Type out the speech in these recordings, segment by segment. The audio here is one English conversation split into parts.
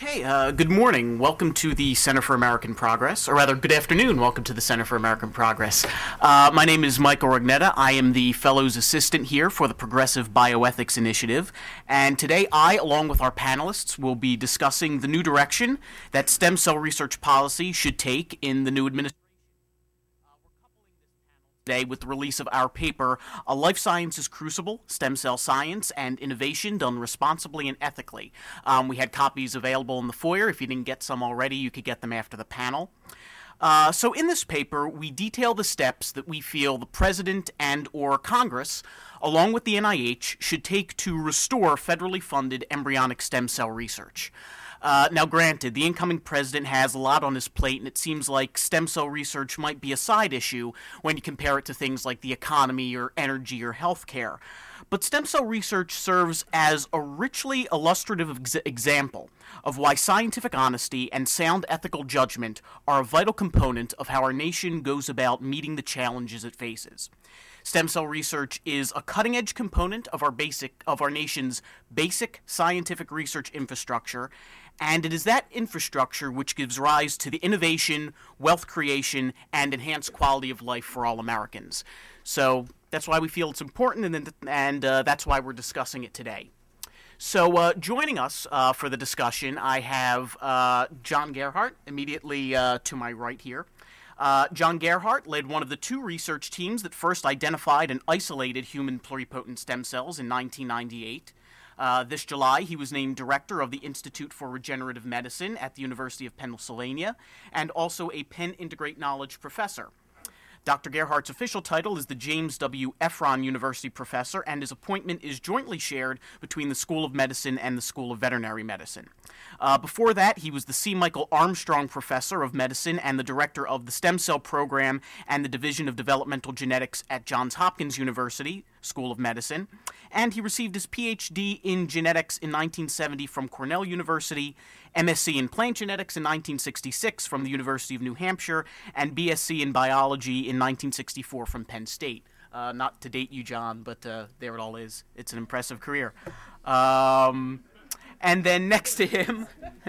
Okay, uh, good morning. Welcome to the Center for American Progress, or rather, good afternoon. Welcome to the Center for American Progress. Uh, my name is Michael Rugnetta. I am the Fellows Assistant here for the Progressive Bioethics Initiative. And today, I, along with our panelists, will be discussing the new direction that stem cell research policy should take in the new administration with the release of our paper, A Life Sciences Crucible Stem Cell Science and Innovation Done Responsibly and Ethically. Um, we had copies available in the foyer. If you didn't get some already, you could get them after the panel. Uh, so in this paper, we detail the steps that we feel the president and or Congress, along with the NIH, should take to restore federally funded embryonic stem cell research. Uh, now, granted, the incoming president has a lot on his plate, and it seems like stem cell research might be a side issue when you compare it to things like the economy or energy or healthcare. But stem cell research serves as a richly illustrative ex- example of why scientific honesty and sound ethical judgment are a vital component of how our nation goes about meeting the challenges it faces. Stem cell research is a cutting edge component of our basic of our nation's basic scientific research infrastructure and it is that infrastructure which gives rise to the innovation, wealth creation, and enhanced quality of life for all Americans. So that's why we feel it's important, and, and uh, that's why we're discussing it today. So, uh, joining us uh, for the discussion, I have uh, John Gearhart immediately uh, to my right here. Uh, John Gearhart led one of the two research teams that first identified and isolated human pluripotent stem cells in 1998. Uh, this July, he was named director of the Institute for Regenerative Medicine at the University of Pennsylvania and also a Penn Integrate Knowledge professor. Dr. Gearhart's official title is the James W. Effron University Professor, and his appointment is jointly shared between the School of Medicine and the School of Veterinary Medicine. Uh, before that, he was the C. Michael Armstrong Professor of Medicine and the Director of the Stem Cell Program and the Division of Developmental Genetics at Johns Hopkins University School of Medicine. And he received his PhD in genetics in 1970 from Cornell University MSc in plant genetics in 1966 from the University of New Hampshire, and BSc in biology in 1964 from Penn State. Uh, not to date you, John, but uh, there it all is. It's an impressive career. Um, and then next to him,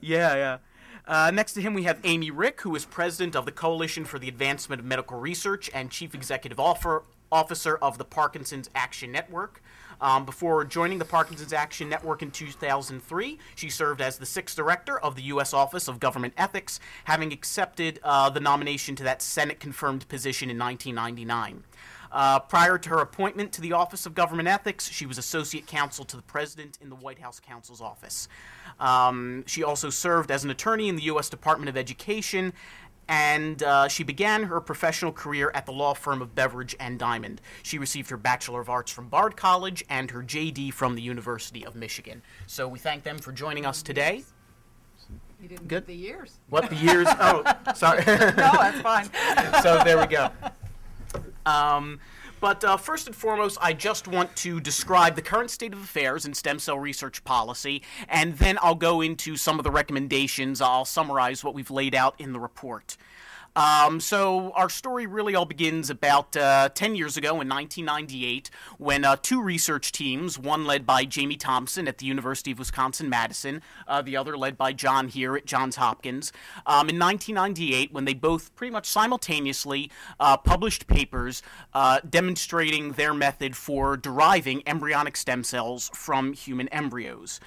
yeah, yeah. Uh, next to him, we have Amy Rick, who is president of the Coalition for the Advancement of Medical Research and chief executive officer of the Parkinson's Action Network. Um, before joining the Parkinson's Action Network in 2003, she served as the sixth director of the U.S. Office of Government Ethics, having accepted uh, the nomination to that Senate confirmed position in 1999. Uh, prior to her appointment to the Office of Government Ethics, she was Associate Counsel to the President in the White House Counsel's Office. Um, she also served as an attorney in the U.S. Department of Education and uh, she began her professional career at the law firm of Beveridge and Diamond. She received her Bachelor of Arts from Bard College and her JD from the University of Michigan. So we thank them for joining us today. You didn't Good. get the years. What the years? Oh, sorry. No, that's fine. so there we go. Um, but uh, first and foremost, I just want to describe the current state of affairs in stem cell research policy, and then I'll go into some of the recommendations. I'll summarize what we've laid out in the report. Um, so our story really all begins about uh, 10 years ago in 1998 when uh, two research teams, one led by Jamie Thomson at the University of Wisconsin-Madison, uh, the other led by John here at Johns Hopkins, um, in 1998 when they both pretty much simultaneously uh, published papers uh, demonstrating their method for deriving embryonic stem cells from human embryos.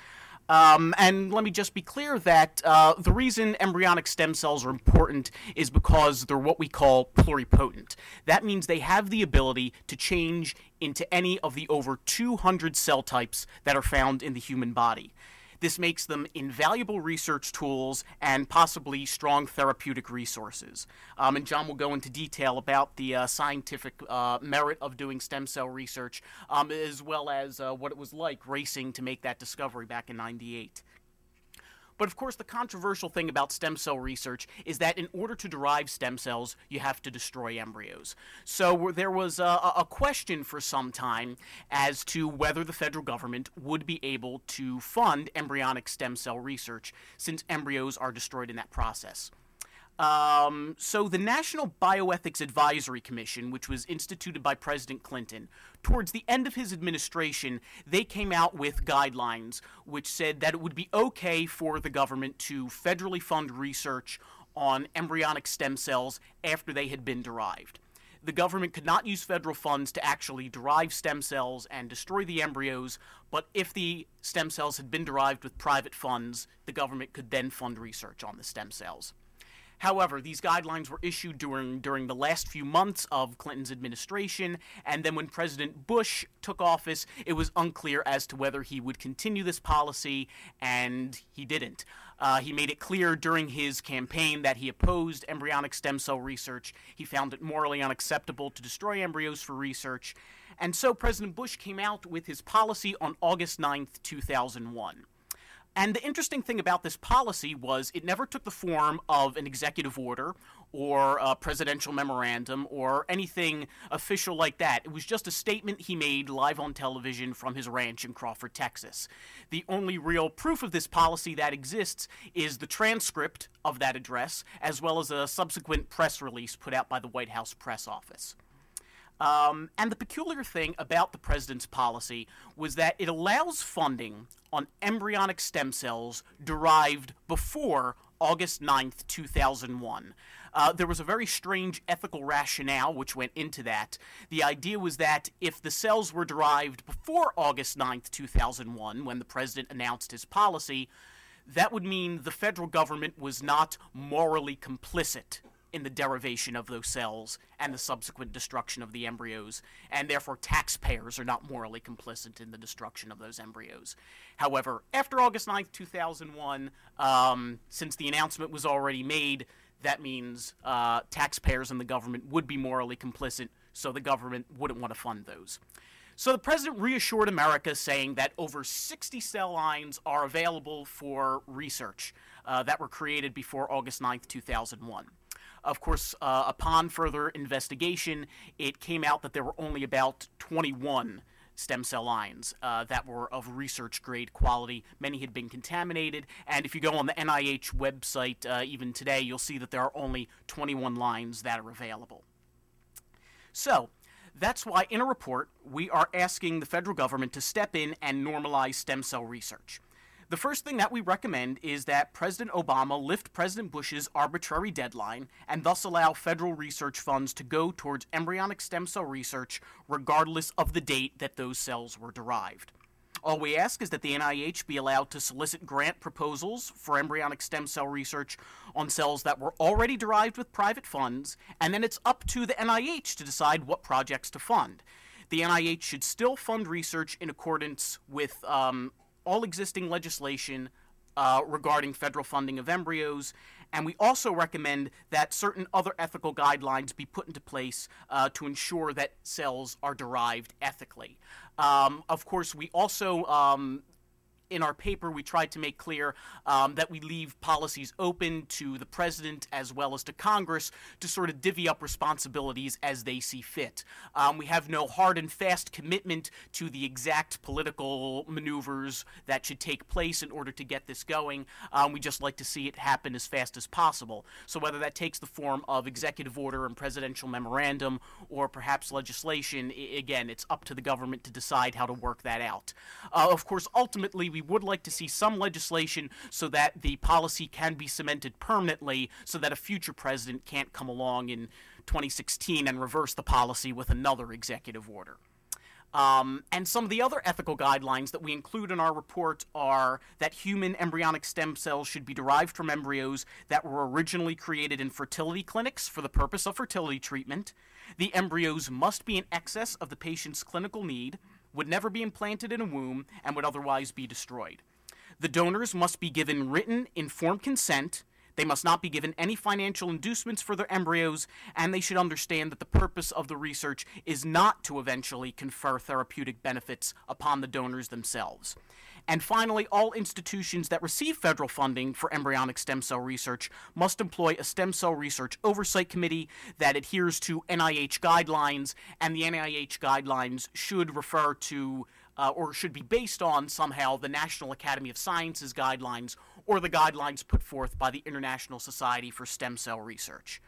Um, and let me just be clear that uh, the reason embryonic stem cells are important is because they're what we call pluripotent. That means they have the ability to change into any of the over 200 cell types that are found in the human body. This makes them invaluable research tools and possibly strong therapeutic resources. Um, and John will go into detail about the uh, scientific uh, merit of doing stem cell research, um, as well as uh, what it was like racing to make that discovery back in 98. But of course, the controversial thing about stem cell research is that in order to derive stem cells, you have to destroy embryos. So there was a, a question for some time as to whether the federal government would be able to fund embryonic stem cell research since embryos are destroyed in that process. Um, so, the National Bioethics Advisory Commission, which was instituted by President Clinton, towards the end of his administration, they came out with guidelines which said that it would be okay for the government to federally fund research on embryonic stem cells after they had been derived. The government could not use federal funds to actually derive stem cells and destroy the embryos, but if the stem cells had been derived with private funds, the government could then fund research on the stem cells. However, these guidelines were issued during during the last few months of Clinton's administration, and then when President Bush took office, it was unclear as to whether he would continue this policy, and he didn't. Uh, he made it clear during his campaign that he opposed embryonic stem cell research. He found it morally unacceptable to destroy embryos for research, and so President Bush came out with his policy on August 9th, 2001. And the interesting thing about this policy was it never took the form of an executive order or a presidential memorandum or anything official like that. It was just a statement he made live on television from his ranch in Crawford, Texas. The only real proof of this policy that exists is the transcript of that address, as well as a subsequent press release put out by the White House press office. Um, and the peculiar thing about the president's policy was that it allows funding on embryonic stem cells derived before August 9th, 2001. Uh, there was a very strange ethical rationale which went into that. The idea was that if the cells were derived before August 9th, 2001, when the president announced his policy, that would mean the federal government was not morally complicit in the derivation of those cells and the subsequent destruction of the embryos, and therefore taxpayers are not morally complicit in the destruction of those embryos. However, after August 9th, 2001, um, since the announcement was already made, that means uh, taxpayers and the government would be morally complicit, so the government wouldn't want to fund those. So the president reassured America, saying that over 60 cell lines are available for research uh, that were created before August 9th, 2001. Of course, uh, upon further investigation, it came out that there were only about 21 stem cell lines uh, that were of research grade quality. Many had been contaminated, and if you go on the NIH website uh, even today, you'll see that there are only 21 lines that are available. So, that's why in a report, we are asking the federal government to step in and normalize stem cell research. The first thing that we recommend is that President Obama lift President Bush's arbitrary deadline and thus allow federal research funds to go towards embryonic stem cell research regardless of the date that those cells were derived. All we ask is that the NIH be allowed to solicit grant proposals for embryonic stem cell research on cells that were already derived with private funds, and then it's up to the NIH to decide what projects to fund. The NIH should still fund research in accordance with um, all existing legislation uh, regarding federal funding of embryos, and we also recommend that certain other ethical guidelines be put into place uh, to ensure that cells are derived ethically. Um, of course, we also um, in our paper, we tried to make clear um, that we leave policies open to the president as well as to Congress to sort of divvy up responsibilities as they see fit. Um, we have no hard and fast commitment to the exact political maneuvers that should take place in order to get this going. Um, we just like to see it happen as fast as possible. So, whether that takes the form of executive order and presidential memorandum or perhaps legislation, again, it's up to the government to decide how to work that out. Uh, of course, ultimately, we we would like to see some legislation so that the policy can be cemented permanently so that a future president can't come along in 2016 and reverse the policy with another executive order. Um, and some of the other ethical guidelines that we include in our report are that human embryonic stem cells should be derived from embryos that were originally created in fertility clinics for the purpose of fertility treatment. The embryos must be in excess of the patient's clinical need would never be implanted in a womb, and would otherwise be destroyed. The donors must be given written, informed consent. They must not be given any financial inducements for their embryos, and they should understand that the purpose of the research is not to eventually confer therapeutic benefits upon the donors themselves. And finally, all institutions that receive federal funding for embryonic stem cell research must employ a stem cell research oversight committee that adheres to NIH guidelines, and the NIH guidelines should refer to uh, or should be based on somehow the National Academy of Sciences guidelines or the guidelines put forth by the International Society for Stem Cell Research.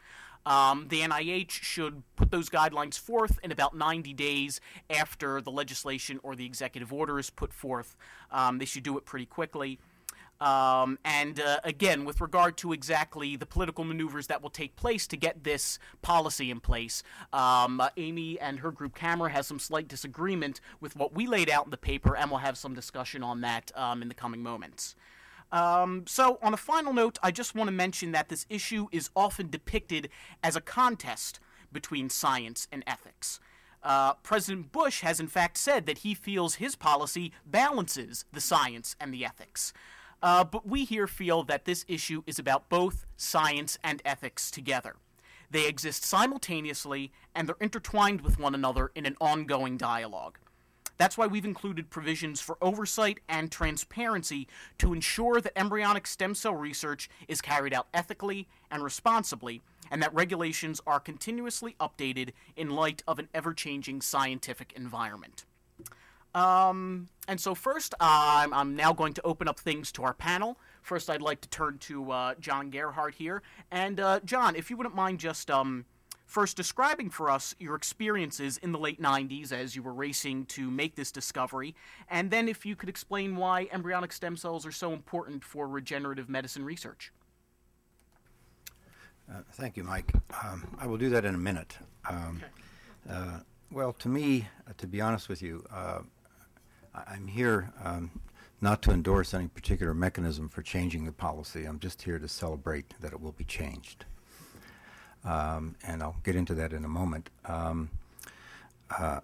Um, the NIH should put those guidelines forth in about 90 days after the legislation or the executive order is put forth. Um, they should do it pretty quickly. Um, and uh, again, with regard to exactly the political maneuvers that will take place to get this policy in place, um, uh, Amy and her group CAMR has some slight disagreement with what we laid out in the paper, and we'll have some discussion on that um, in the coming moments. Um, so, on a final note, I just want to mention that this issue is often depicted as a contest between science and ethics. Uh, President Bush has in fact said that he feels his policy balances the science and the ethics. Uh, but we here feel that this issue is about both science and ethics together. They exist simultaneously and they're intertwined with one another in an ongoing dialogue. That's why we've included provisions for oversight and transparency to ensure that embryonic stem cell research is carried out ethically and responsibly, and that regulations are continuously updated in light of an ever changing scientific environment. Um, and so, first, I'm, I'm now going to open up things to our panel. First, I'd like to turn to uh, John Gearhart here. And, uh, John, if you wouldn't mind just um, first describing for us your experiences in the late 90s as you were racing to make this discovery, and then if you could explain why embryonic stem cells are so important for regenerative medicine research. Uh, thank you, Mike. Um, I will do that in a minute. Um, okay. uh, well, to me, uh, to be honest with you, uh, I'm here um, not to endorse any particular mechanism for changing the policy. I'm just here to celebrate that it will be changed. Um, and I'll get into that in a moment. Um, uh,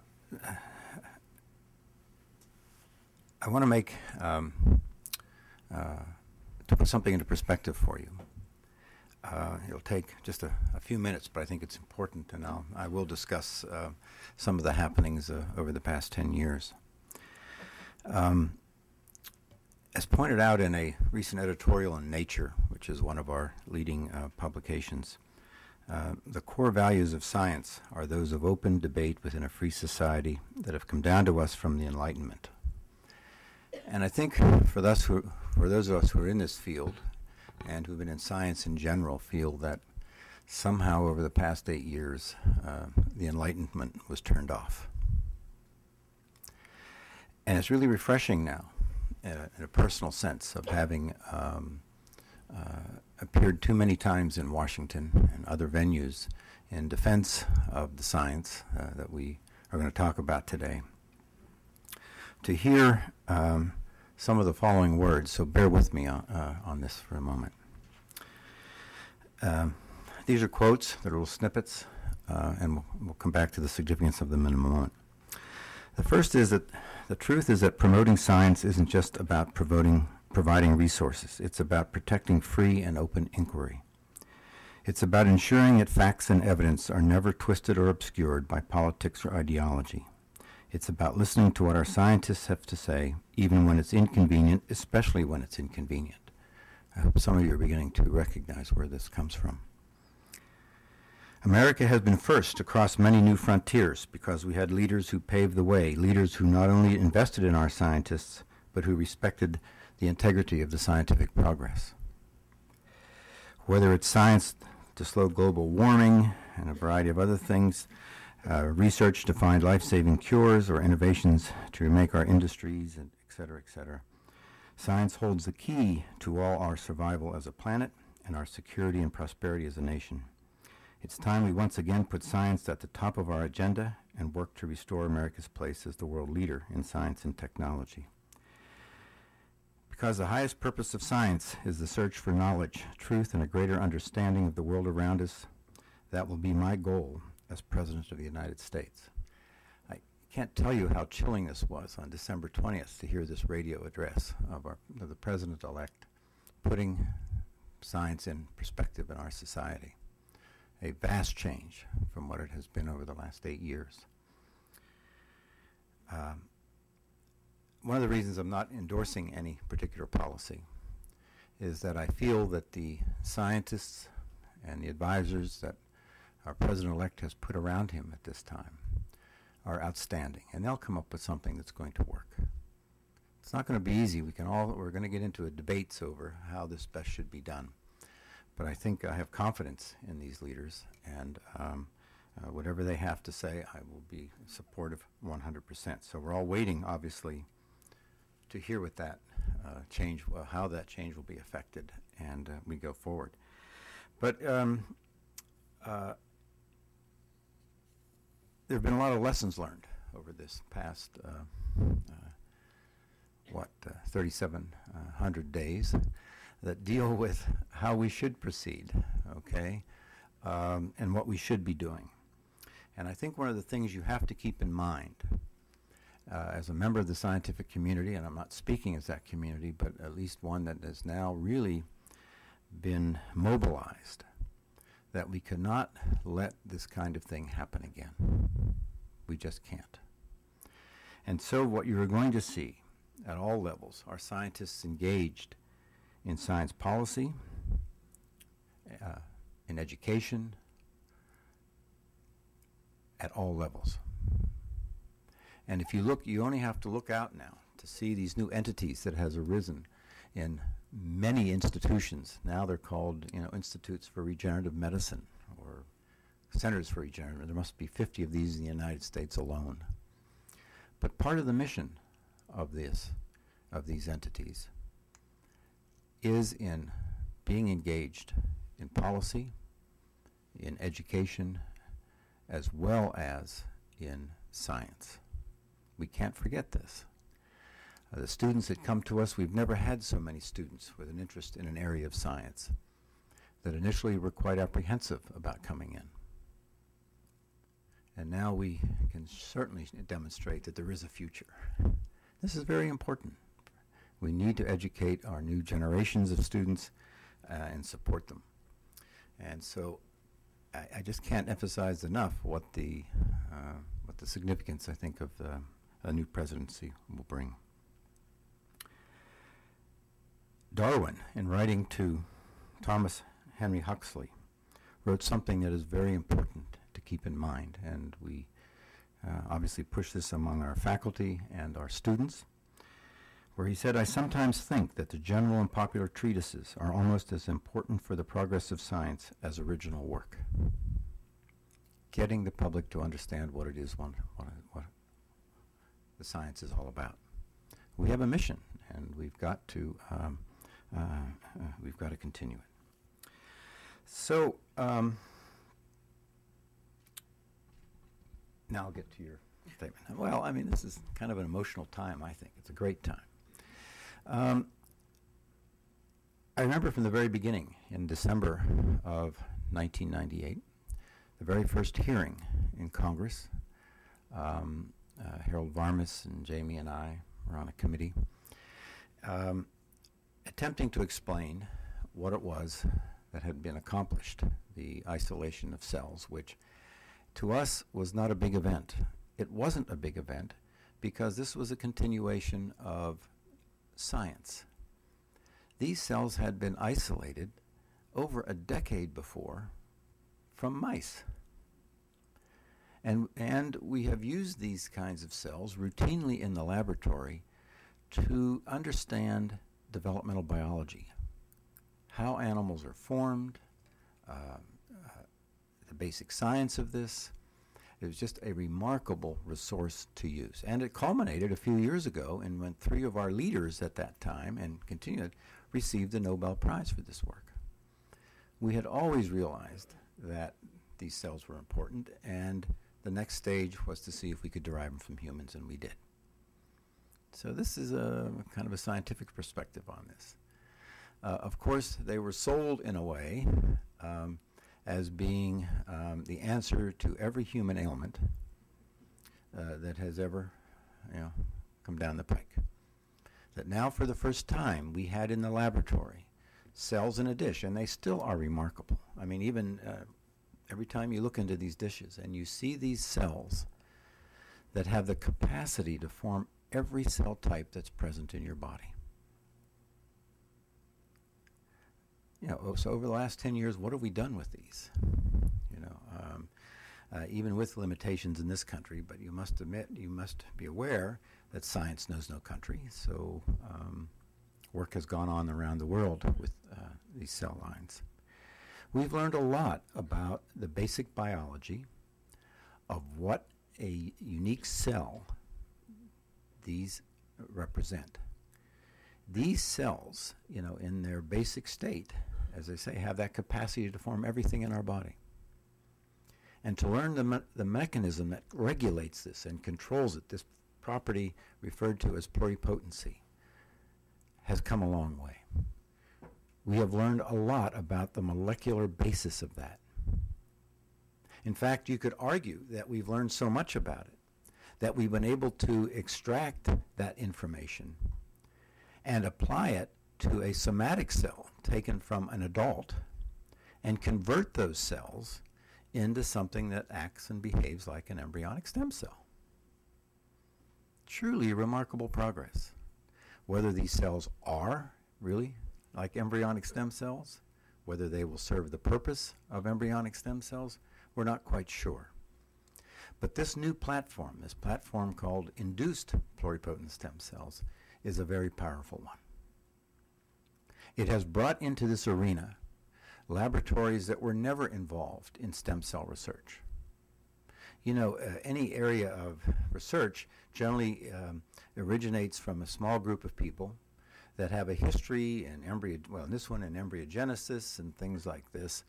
I want to make, um, uh, to put something into perspective for you. Uh, it'll take just a, a, few minutes, but I think it's important, and I'll, I will discuss uh, some of the happenings uh, over the past 10 years. Um, as pointed out in a recent editorial in Nature, which is one of our leading uh, publications, uh, the core values of science are those of open debate within a free society that have come down to us from the Enlightenment. And I think for, those who, for those of us who are in this field and who've been in science in general feel that somehow over the past eight years uh, the Enlightenment was turned off. And it's really refreshing now, uh, in a personal sense, of having um, uh, appeared too many times in Washington and other venues in defense of the science uh, that we are going to talk about today. To hear um, some of the following words, so bear with me on, uh, on this for a moment. Um, these are quotes, they're little snippets, uh, and we'll, we'll come back to the significance of them in a moment. The first is that the truth is that promoting science isn't just about providing resources, it's about protecting free and open inquiry. It's about ensuring that facts and evidence are never twisted or obscured by politics or ideology. It's about listening to what our scientists have to say, even when it's inconvenient, especially when it's inconvenient. I hope some of you are beginning to recognize where this comes from. America has been first to cross many new frontiers because we had leaders who paved the way, leaders who not only invested in our scientists, but who respected the integrity of the scientific progress. Whether it's science to slow global warming and a variety of other things, uh, research to find life-saving cures or innovations to make our industries, et cetera, et cetera. Science holds the key to all our survival as a planet and our security and prosperity as a nation. It's time we once again put science at the top of our agenda and work to restore America's place as the world leader in science and technology. Because the highest purpose of science is the search for knowledge, truth, and a greater understanding of the world around us, that will be my goal as President of the United States. I can't tell you how chilling this was on December 20th to hear this radio address of, our, of the President-elect putting science in perspective in our society a vast change from what it has been over the last eight years. Um, one of the reasons I'm not endorsing any particular policy is that I feel that the scientists and the advisors that our president-elect has put around him at this time are outstanding, and they'll come up with something that's going to work. It's not going to be easy. We can all we're going to get into a debates over how this best should be done. But I think I have confidence in these leaders, and um, uh, whatever they have to say, I will be supportive 100%. So we're all waiting, obviously, to hear what that uh, change, uh, how that change will be affected, and uh, we go forward. But um, uh, there have been a lot of lessons learned over this past, what, uh, 3,700 days that deal with how we should proceed, okay, um, and what we should be doing. And I think one of the things you have to keep in mind uh, as a member of the scientific community, and I'm not speaking as that community, but at least one that has now really been mobilized, that we cannot let this kind of thing happen again. We just can't. And so, what you're going to see at all levels are scientists engaged in science policy, uh, in education, at all levels. And if you look, you only have to look out now to see these new entities that has arisen in many institutions. Now they're called, you know, institutes for regenerative medicine or centers for regenerative. There must be 50 of these in the United States alone. But part of the mission of this, of these entities, is in being engaged in policy, in education, as well as in science. We can't forget this. Uh, the students that come to us, we've never had so many students with an interest in an area of science that initially were quite apprehensive about coming in. And now we can certainly demonstrate that there is a future. This is very important. We need to educate our new generations of students uh, and support them. And so I, I, just can't emphasize enough what the, uh, what the significance, I think, of the, a new presidency will bring. Darwin, in writing to Thomas Henry Huxley, wrote something that is very important to keep in mind, and we uh, obviously push this among our faculty and our students, where he said, I sometimes think that the general and popular treatises are almost as important for the progress of science as original work. Getting the public to understand what it is, what, what, what the science is all about. We have a mission, and we've got to um, uh, uh, we've got to continue it. So um, now I'll get to your statement. Well, I mean, this is kind of an emotional time. I think it's a great time. Um, I remember from the very beginning, in December of 1998, the very first hearing in Congress. Um, uh, Harold Varmus and Jamie and I were on a committee. Um, attempting to explain what it was that had been accomplished, the isolation of cells, which to us was not a big event. It wasn't a big event because this was a continuation of science. These cells had been isolated over a decade before from mice. And, and we have used these kinds of cells routinely in the laboratory to understand developmental biology, how animals are formed, uh, uh, the basic science of this. It was just a remarkable resource to use. And it culminated a few years ago in when three of our leaders at that time, and continued, received the Nobel Prize for this work. We had always realized that these cells were important, and the next stage was to see if we could derive them from humans, and we did. So this is a kind of a scientific perspective on this. Uh, of course, they were sold in a way um, as being um, the answer to every human ailment uh, that has ever, you know, come down the pike. That now, for the first time, we had in the laboratory cells in a dish, and they still are remarkable. I mean, even uh, every time you look into these dishes and you see these cells that have the capacity to form every cell type that's present in your body. You know, so over the last 10 years, what have we done with these? You know, um, uh, even with limitations in this country, but you must admit, you must be aware that science knows no country. So um, work has gone on around the world with uh, these cell lines. We've learned a lot about the basic biology of what a unique cell these represent. These cells, you know, in their basic state, as I say, have that capacity to form everything in our body. And to learn the, me- the mechanism that regulates this and controls it, this property referred to as pluripotency, has come a long way. We have learned a lot about the molecular basis of that. In fact, you could argue that we've learned so much about it that we've been able to extract that information and apply it to a somatic cell taken from an adult and convert those cells into something that acts and behaves like an embryonic stem cell. Truly remarkable progress. Whether these cells are really like embryonic stem cells, whether they will serve the purpose of embryonic stem cells, we're not quite sure. But this new platform, this platform called induced pluripotent stem cells, is a very powerful one. It has brought into this arena laboratories that were never involved in stem cell research. You know, uh, any area of research generally um, originates from a small group of people that have a history in embryo, well, in this one in embryogenesis and things like this,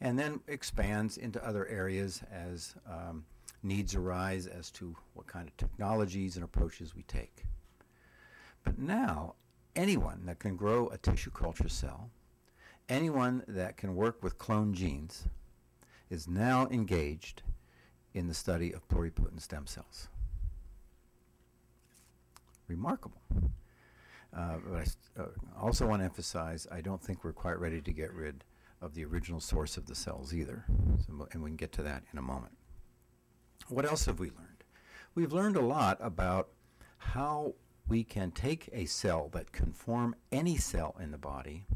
and then expands into other areas as um, needs arise as to what kind of technologies and approaches we take. But now, anyone that can grow a tissue culture cell, anyone that can work with clone genes, is now engaged in the study of pluripotent stem cells. Remarkable. Uh, but I uh, also want to emphasize I don't think we're quite ready to get rid of the original source of the cells either. So, and we can get to that in a moment. What else have we learned? We've learned a lot about how we can take a cell that can form any cell in the body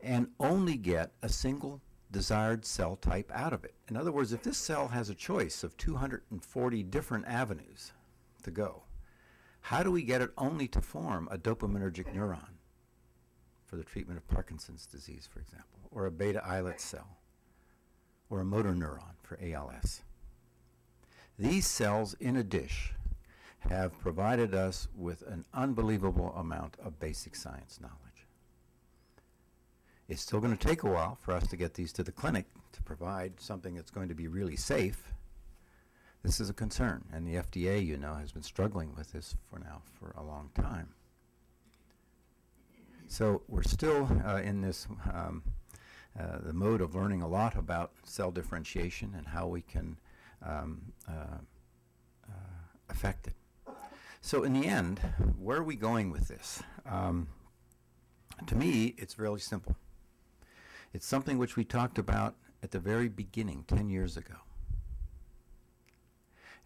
and only get a single desired cell type out of it. In other words, if this cell has a choice of 240 different avenues to go, how do we get it only to form a dopaminergic neuron for the treatment of Parkinson's disease, for example, or a beta islet cell, or a motor neuron for ALS? These cells in a dish have provided us with an unbelievable amount of basic science knowledge. It's still going to take a while for us to get these to the clinic to provide something that's going to be really safe. This is a concern, and the FDA, you know, has been struggling with this for now for a long time. So we're still uh, in this um, uh, the mode of learning a lot about cell differentiation and how we can um, uh, uh, affect it. So in the end, where are we going with this? Um, to me, it's really simple. It's something which we talked about at the very beginning, 10 years ago.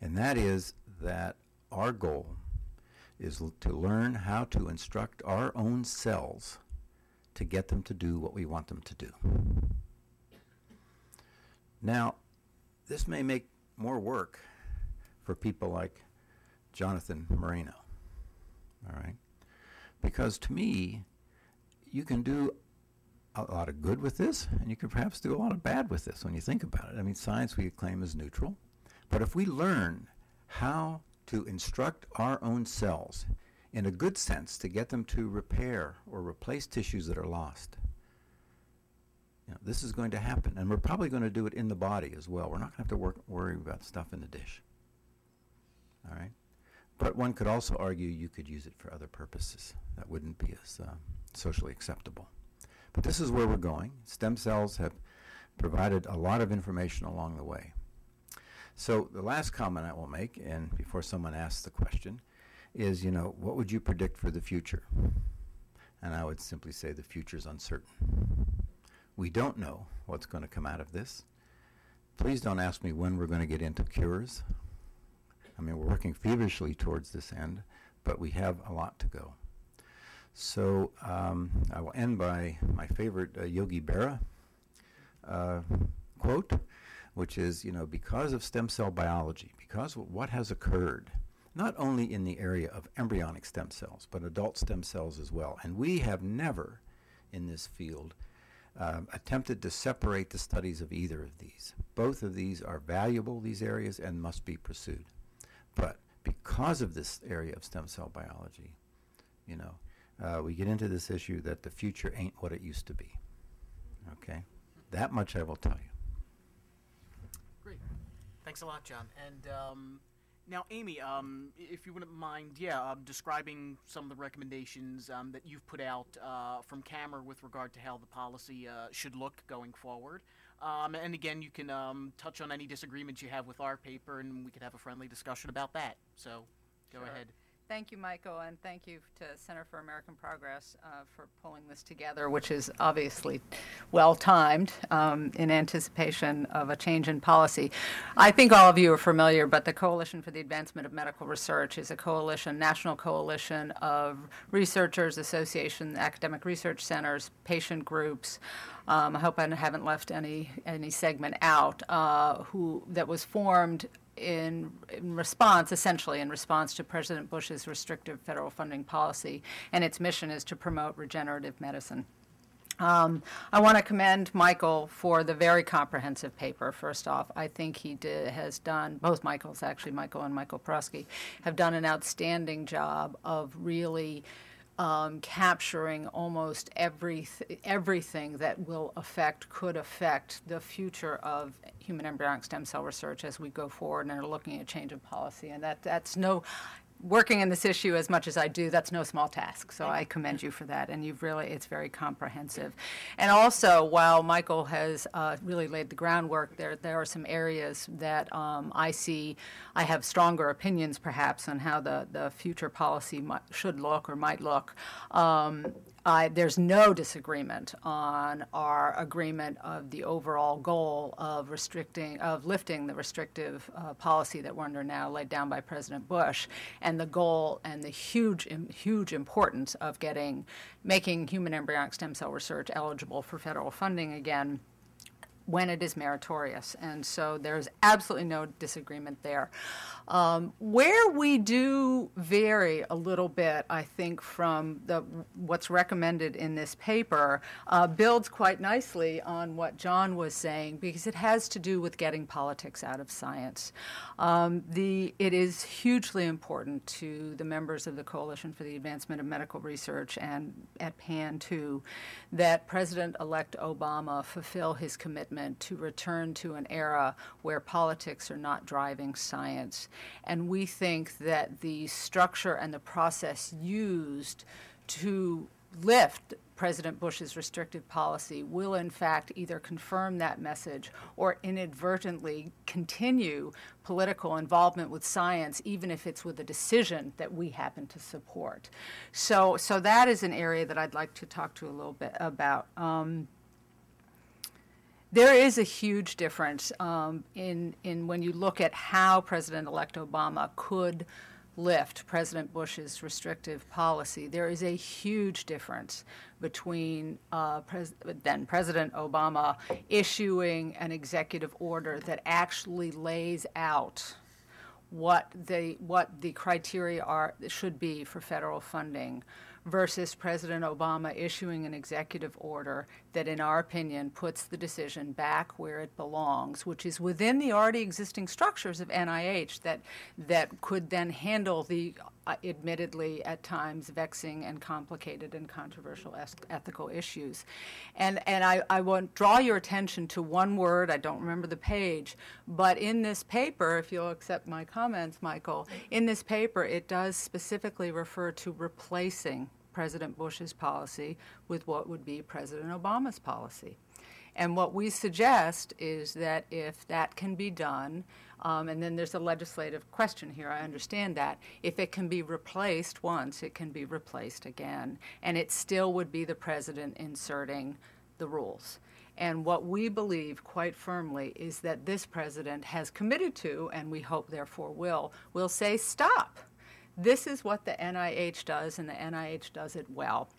And that is that our goal is l- to learn how to instruct our own cells to get them to do what we want them to do. Now, this may make more work for people like Jonathan Moreno. All right? Because to me, you can do a lot of good with this, and you can perhaps do a lot of bad with this when you think about it. I mean, science we claim is neutral. But if we learn how to instruct our own cells in a good sense to get them to repair or replace tissues that are lost, you know, this is going to happen. And we're probably going to do it in the body as well. We're not going to have to work, worry about stuff in the dish. All right? But one could also argue you could use it for other purposes that wouldn't be as uh, socially acceptable. But this is where we're going. Stem cells have provided a lot of information along the way. So the last comment I will make, and before someone asks the question, is, you know, what would you predict for the future? And I would simply say the future is uncertain. We don't know what's going to come out of this. Please don't ask me when we're going to get into cures. I mean, we're working feverishly towards this end, but we have a lot to go. So um, I will end by my favorite uh, Yogi Berra uh, quote, which is, you know, because of stem cell biology, because of what has occurred, not only in the area of embryonic stem cells, but adult stem cells as well. And we have never in this field um, attempted to separate the studies of either of these. Both of these are valuable, these areas, and must be pursued. But because of this area of stem cell biology, you know, uh, we get into this issue that the future ain't what it used to be. Okay? That much I will tell you. Great. Thanks a lot, John. And um, now, Amy, um, if you wouldn't mind, yeah, uh, describing some of the recommendations um, that you've put out uh, from CAMR with regard to how the policy uh, should look going forward. Um, and again, you can um, touch on any disagreements you have with our paper, and we could have a friendly discussion about that. So, go Sure. ahead. Thank you, Michael, and thank you to Center for American Progress uh, for pulling this together, which is obviously well timed um, in anticipation of a change in policy. I think all of you are familiar, but the Coalition for the Advancement of Medical Research is a coalition, national coalition of researchers, associations, academic research centers, patient groups. Um, I hope I haven't left any any segment out. Uh, who that was formed in, in response, essentially in response to President Bush's restrictive federal funding policy, and its mission is to promote regenerative medicine. Um, I want to commend Michael for the very comprehensive paper. First off, I think he did, has done both Michaels, actually Michael and Michael Prosky, have done an outstanding job of really um, capturing almost every everything that will affect, could affect the future of human embryonic stem cell research as we go forward and are looking at change of policy. And that that's no working in this issue as much as I do, that's no small task. So I commend you for that. And you've really, it's very comprehensive. And also, while Michael has uh, really laid the groundwork, there, there are some areas that um, I see, I have stronger opinions perhaps on how the, the future policy might, should look or might look. Um, I, there's no disagreement on our agreement of the overall goal of restricting, of lifting the restrictive uh, policy that we're under now, laid down by President Bush, and the goal and the huge, huge importance of getting, making human embryonic stem cell research eligible for federal funding again when it is meritorious. And so there's absolutely no disagreement there. Um, where we do vary a little bit, I think, from the, what's recommended in this paper, uh, builds quite nicely on what John was saying because it has to do with getting politics out of science. Um, the, it is hugely important to the members of the Coalition for the Advancement of Medical Research and at PAN too that President elect Obama fulfill his commitment to return to an era where politics are not driving science. And we think that the structure and the process used to lift President Bush's restrictive policy will, in fact, either confirm that message or inadvertently continue political involvement with science, even if it's with a decision that we happen to support. So, so that is an area that I'd like to talk to a little bit about. Um, there is a huge difference um, in, in when you look at how President elect Obama could lift President Bush's restrictive policy. There is a huge difference between uh, pres- then President Obama issuing an executive order that actually lays out what the what the criteria are should be for federal funding versus President Obama issuing an executive order that, in our opinion, puts the decision back where it belongs, which is within the already existing structures of NIH that that could then handle the uh, admittedly at times vexing and complicated and controversial es- ethical issues. And and I, I want draw your attention to one word, I don't remember the page, but in this paper, if you'll accept my comments, Michael, in this paper it does specifically refer to replacing President Bush's policy with what would be President Obama's policy. And what we suggest is that if that can be done, um, and then there's a legislative question here, I understand that. If it can be replaced once, it can be replaced again. And it still would be the president inserting the rules. And what we believe quite firmly is that this president has committed to, and we hope therefore will, will say, stop. This is what the NIH does, and the NIH does it well.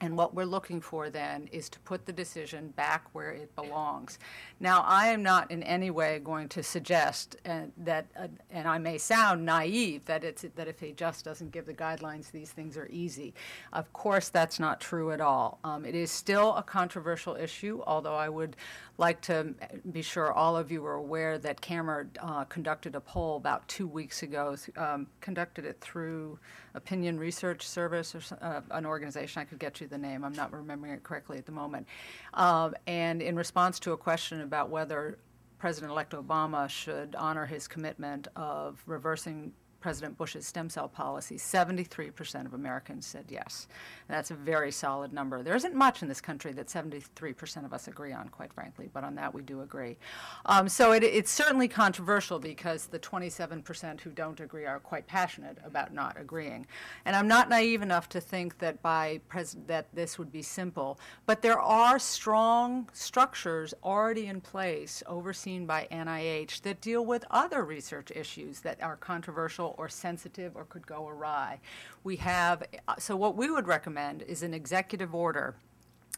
And what we're looking for then is to put the decision back where it belongs. Now, I am not in any way going to suggest uh, that, uh, and I may sound naive, that, it's, that if he just doesn't give the guidelines, these things are easy. Of course, that's not true at all. Um, it is still a controversial issue, although I would like to be sure all of you are aware that CAMR uh, conducted a poll about two weeks ago, um, conducted it through Opinion Research Service or uh, an organization. I could get you the name. I'm not remembering it correctly at the moment. Um, and in response to a question about whether President elect Obama should honor his commitment of reversing President Bush's stem cell policy, 73% of Americans said yes. That's a very solid number. There isn't much in this country that 73% of us agree on, quite frankly, but on that we do agree. Um, so it, it's certainly controversial because the 27% who don't agree are quite passionate about not agreeing. And I'm not naive enough to think that by pres- that this would be simple, but there are strong structures already in place, overseen by NIH, that deal with other research issues that are controversial or sensitive or could go awry. We have, so what we would recommend is an executive order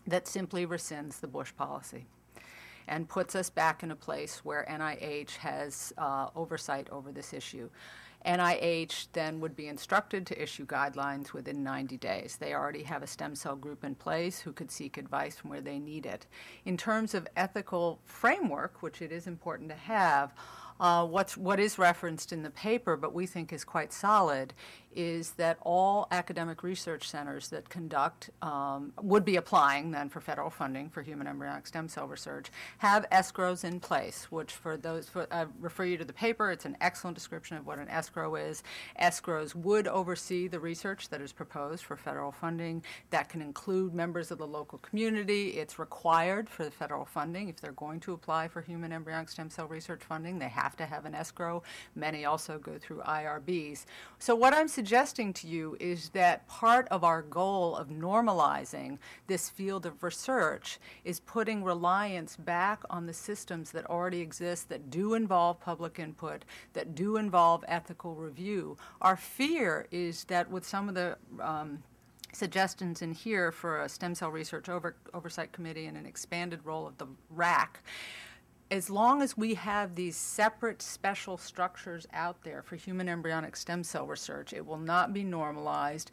that simply rescinds the Bush policy and puts us back in a place where NIH has uh, oversight over this issue. NIH then would be instructed to issue guidelines within 90 days. They already have a stem cell group in place who could seek advice from where they need it. In terms of ethical framework, which it is important to have, uh, what's, what is referenced in the paper, but we think is quite solid, is that all academic research centers that conduct, um, would be applying then for federal funding for human embryonic stem cell research, have ESCROs in place, which for those, for, I refer you to the paper, it's an excellent description of what an ESCRO is. ESCROs would oversee the research that is proposed for federal funding. That can include members of the local community. It's required for the federal funding. If they're going to apply for human embryonic stem cell research funding, they have to have an ESCRO. Many also go through IRBs. So what I'm suggesting to you is that part of our goal of normalizing this field of research is putting reliance back on the systems that already exist that do involve public input, that do involve ethical review. Our fear is that with some of the um, suggestions in here for a stem cell research over, oversight committee and an expanded role of the RAC, as long as we have these separate special structures out there for human embryonic stem cell research, it will not be normalized.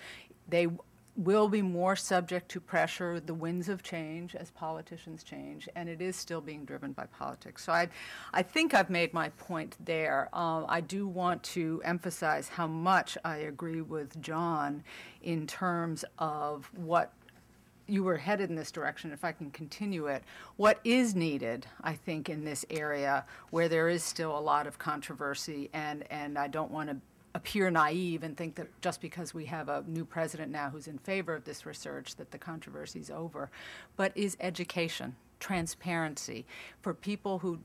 They will be more subject to pressure, the winds of change as politicians change, and it is still being driven by politics. So I, I think I've made my point there. Um, I do want to emphasize how much I agree with John in terms of what you were headed in this direction, if I can continue it, what is needed, I think, in this area where there is still a lot of controversy, and, and I don't want to appear naive and think that just because we have a new president now who's in favor of this research that the controversy is over, but is education, transparency for people who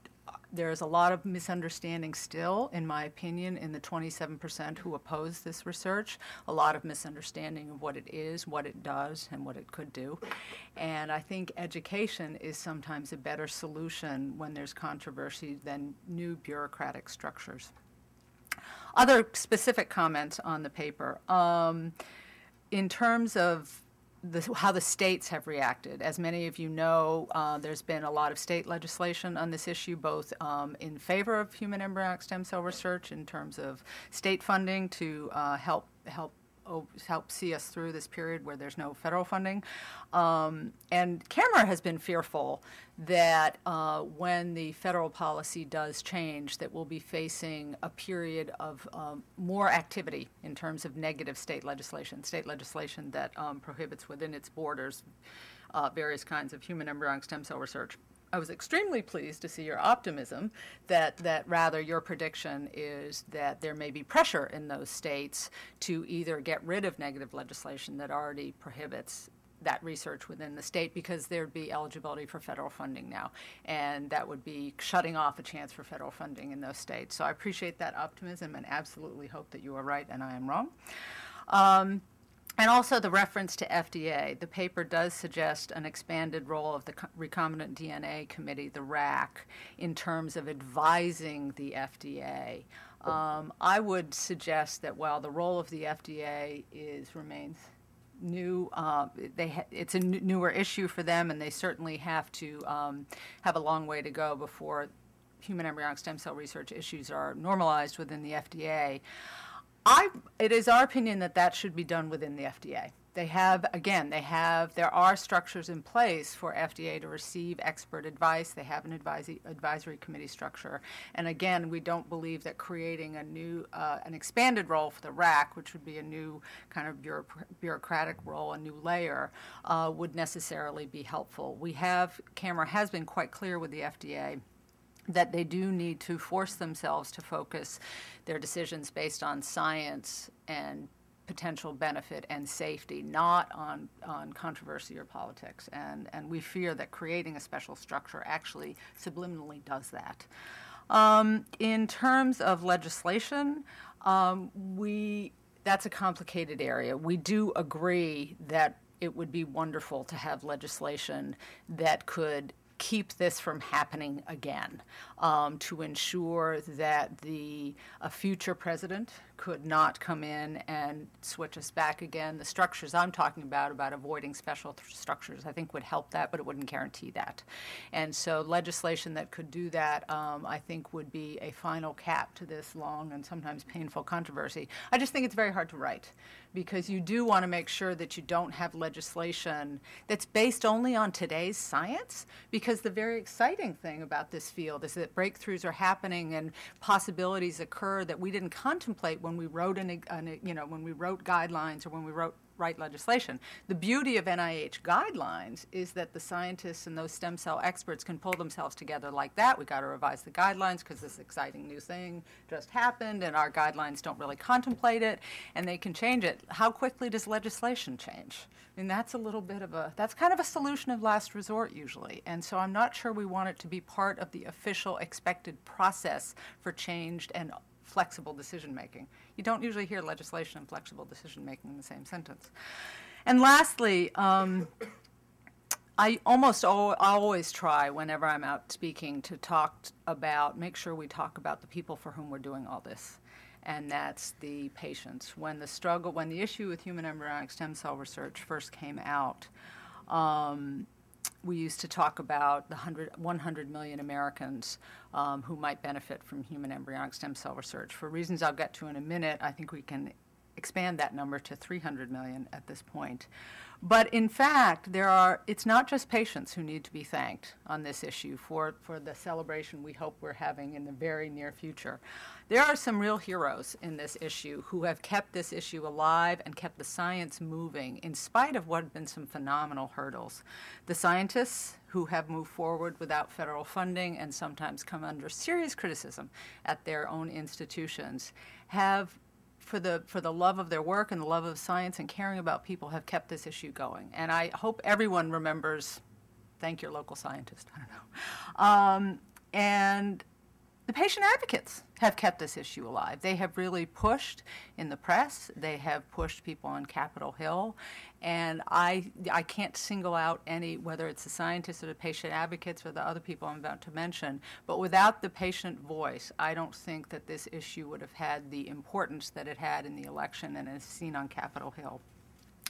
there's a lot of misunderstanding still, in my opinion, in the 27% who oppose this research. A lot of misunderstanding of what it is, what it does, and what it could do. And I think education is sometimes a better solution when there's controversy than new bureaucratic structures. Other specific comments on the paper. Um, in terms of the, how the states have reacted. As many of you know, uh, there's been a lot of state legislation on this issue, both um, in favor of human embryonic stem cell research in terms of state funding to uh, help help help see us through this period where there's no federal funding. Um, and CAMR has been fearful that uh, when the federal policy does change, that we'll be facing a period of um, more activity in terms of negative state legislation, state legislation that um, prohibits within its borders uh, various kinds of human embryonic stem cell research. I was extremely pleased to see your optimism that, that rather your prediction is that there may be pressure in those states to either get rid of negative legislation that already prohibits that research within the state because there'd be eligibility for federal funding now. And that would be shutting off a chance for federal funding in those states. So I appreciate that optimism and absolutely hope that you are right and I am wrong. Um, and also the reference to FDA. The paper does suggest an expanded role of the Recombinant DNA Committee, the RAC, in terms of advising the FDA. Um, I would suggest that while the role of the FDA is remains new. Uh, they ha- it's a n- newer issue for them, and they certainly have to um, have a long way to go before human embryonic stem cell research issues are normalized within the FDA. I, it is our opinion that that should be done within the FDA. They have, again, they have, there are structures in place for FDA to receive expert advice. They have an advisory, advisory committee structure. And again, we don't believe that creating a new, uh, an expanded role for the RAC, which would be a new kind of bureau- bureaucratic role, a new layer, uh, would necessarily be helpful. We have, CAMR has been quite clear with the FDA that they do need to force themselves to focus their decisions based on science and potential benefit and safety, not on, on controversy or politics. And, and we fear that creating a special structure actually subliminally does that. Um, in terms of legislation, um, we, that's a complicated area. We do agree that it would be wonderful to have legislation that could keep this from happening again, um, to ensure that the a future president could not come in and switch us back again. The structures I'm talking about, about avoiding special th- structures, I think would help that, but it wouldn't guarantee that. And so legislation that could do that, um, I think, would be a final cap to this long and sometimes painful controversy. I just think it's very hard to write because you do want to make sure that you don't have legislation that's based only on today's science because the very exciting thing about this field is that breakthroughs are happening and possibilities occur that we didn't contemplate when we wrote an, an you know when we wrote guidelines or when we wrote write legislation. The beauty of NIH guidelines is that the scientists and those stem cell experts can pull themselves together like that. We got to revise the guidelines because this exciting new thing just happened and our guidelines don't really contemplate it and they can change it. How quickly does legislation change? I mean, that's a little bit of a, that's kind of a solution of last resort usually. And so I'm not sure we want it to be part of the official expected process for changed and flexible decision making. You don't usually hear legislation and flexible decision making in the same sentence. And lastly, um, I almost al- always try whenever I'm out speaking to talk t- about, make sure we talk about the people for whom we're doing all this. And that's the patients. When the struggle, when the issue with human embryonic stem cell research first came out, um, we used to talk about the 100, 100 million Americans um, who might benefit from human embryonic stem cell research. For reasons I'll get to in a minute, I think we can expand that number to 300 million at this point. But in fact, there are, it's not just patients who need to be thanked on this issue for, for the celebration we hope we're having in the very near future. There are some real heroes in this issue who have kept this issue alive and kept the science moving in spite of what have been some phenomenal hurdles. The scientists who have moved forward without federal funding and sometimes come under serious criticism at their own institutions have for the for the love of their work and the love of science and caring about people have kept this issue going. And I hope everyone remembers. Thank your local scientist. I don't know. Um, and the patient advocates have kept this issue alive. They have really pushed in the press. They have pushed people on Capitol Hill, and I I can't single out any whether it's the scientists or the patient advocates or the other people I'm about to mention. But without the patient voice, I don't think that this issue would have had the importance that it had in the election and is seen on Capitol Hill.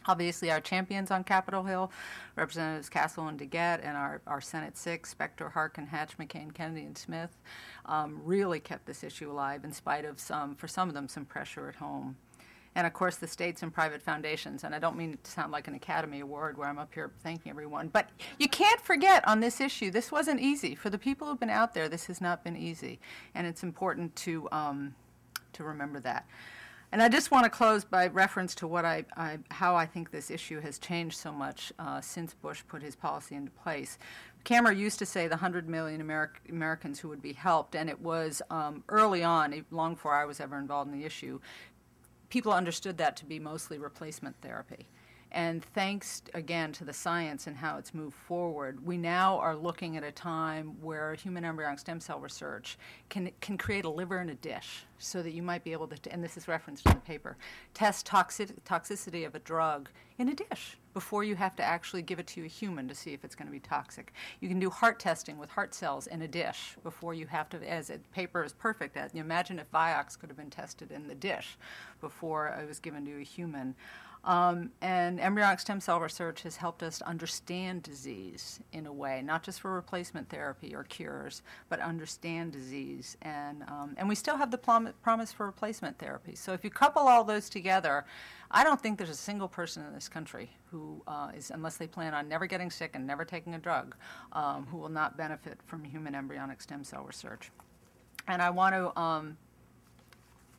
Obviously, our champions on Capitol Hill, Representatives Castle and DeGette, and our, our Senate six, Specter, Harkin, Hatch, McCain, Kennedy, and Smith, um, really kept this issue alive in spite of some, for some of them, some pressure at home. And of course, the states and private foundations. And I don't mean to sound like an Academy Award where I'm up here thanking everyone, but you can't forget on this issue, this wasn't easy. For the people who've been out there, this has not been easy. And it's important to, um, to remember that. And I just want to close by reference to what I, I how I think this issue has changed so much uh, since Bush put his policy into place. CAMR used to say the 100 million Ameri- Americans who would be helped, and it was um, early on, long before I was ever involved in the issue, people understood that to be mostly replacement therapy. And thanks again to the science and how it's moved forward, we now are looking at a time where human embryonic stem cell research can, can create a liver in a dish so that you might be able to, and this is referenced in the paper, test toxic, toxicity of a drug in a dish before you have to actually give it to a human to see if it's going to be toxic. You can do heart testing with heart cells in a dish before you have to, as the paper is perfect at. Imagine if Vioxx could have been tested in the dish before it was given to a human. Um, and embryonic stem cell research has helped us understand disease in a way, not just for replacement therapy or cures, but understand disease. And, um, and we still have the plom- promise for replacement therapy. So if you couple all those together, I don't think there's a single person in this country who uh, is, unless they plan on never getting sick and never taking a drug, um, who will not benefit from human embryonic stem cell research. And I want to um,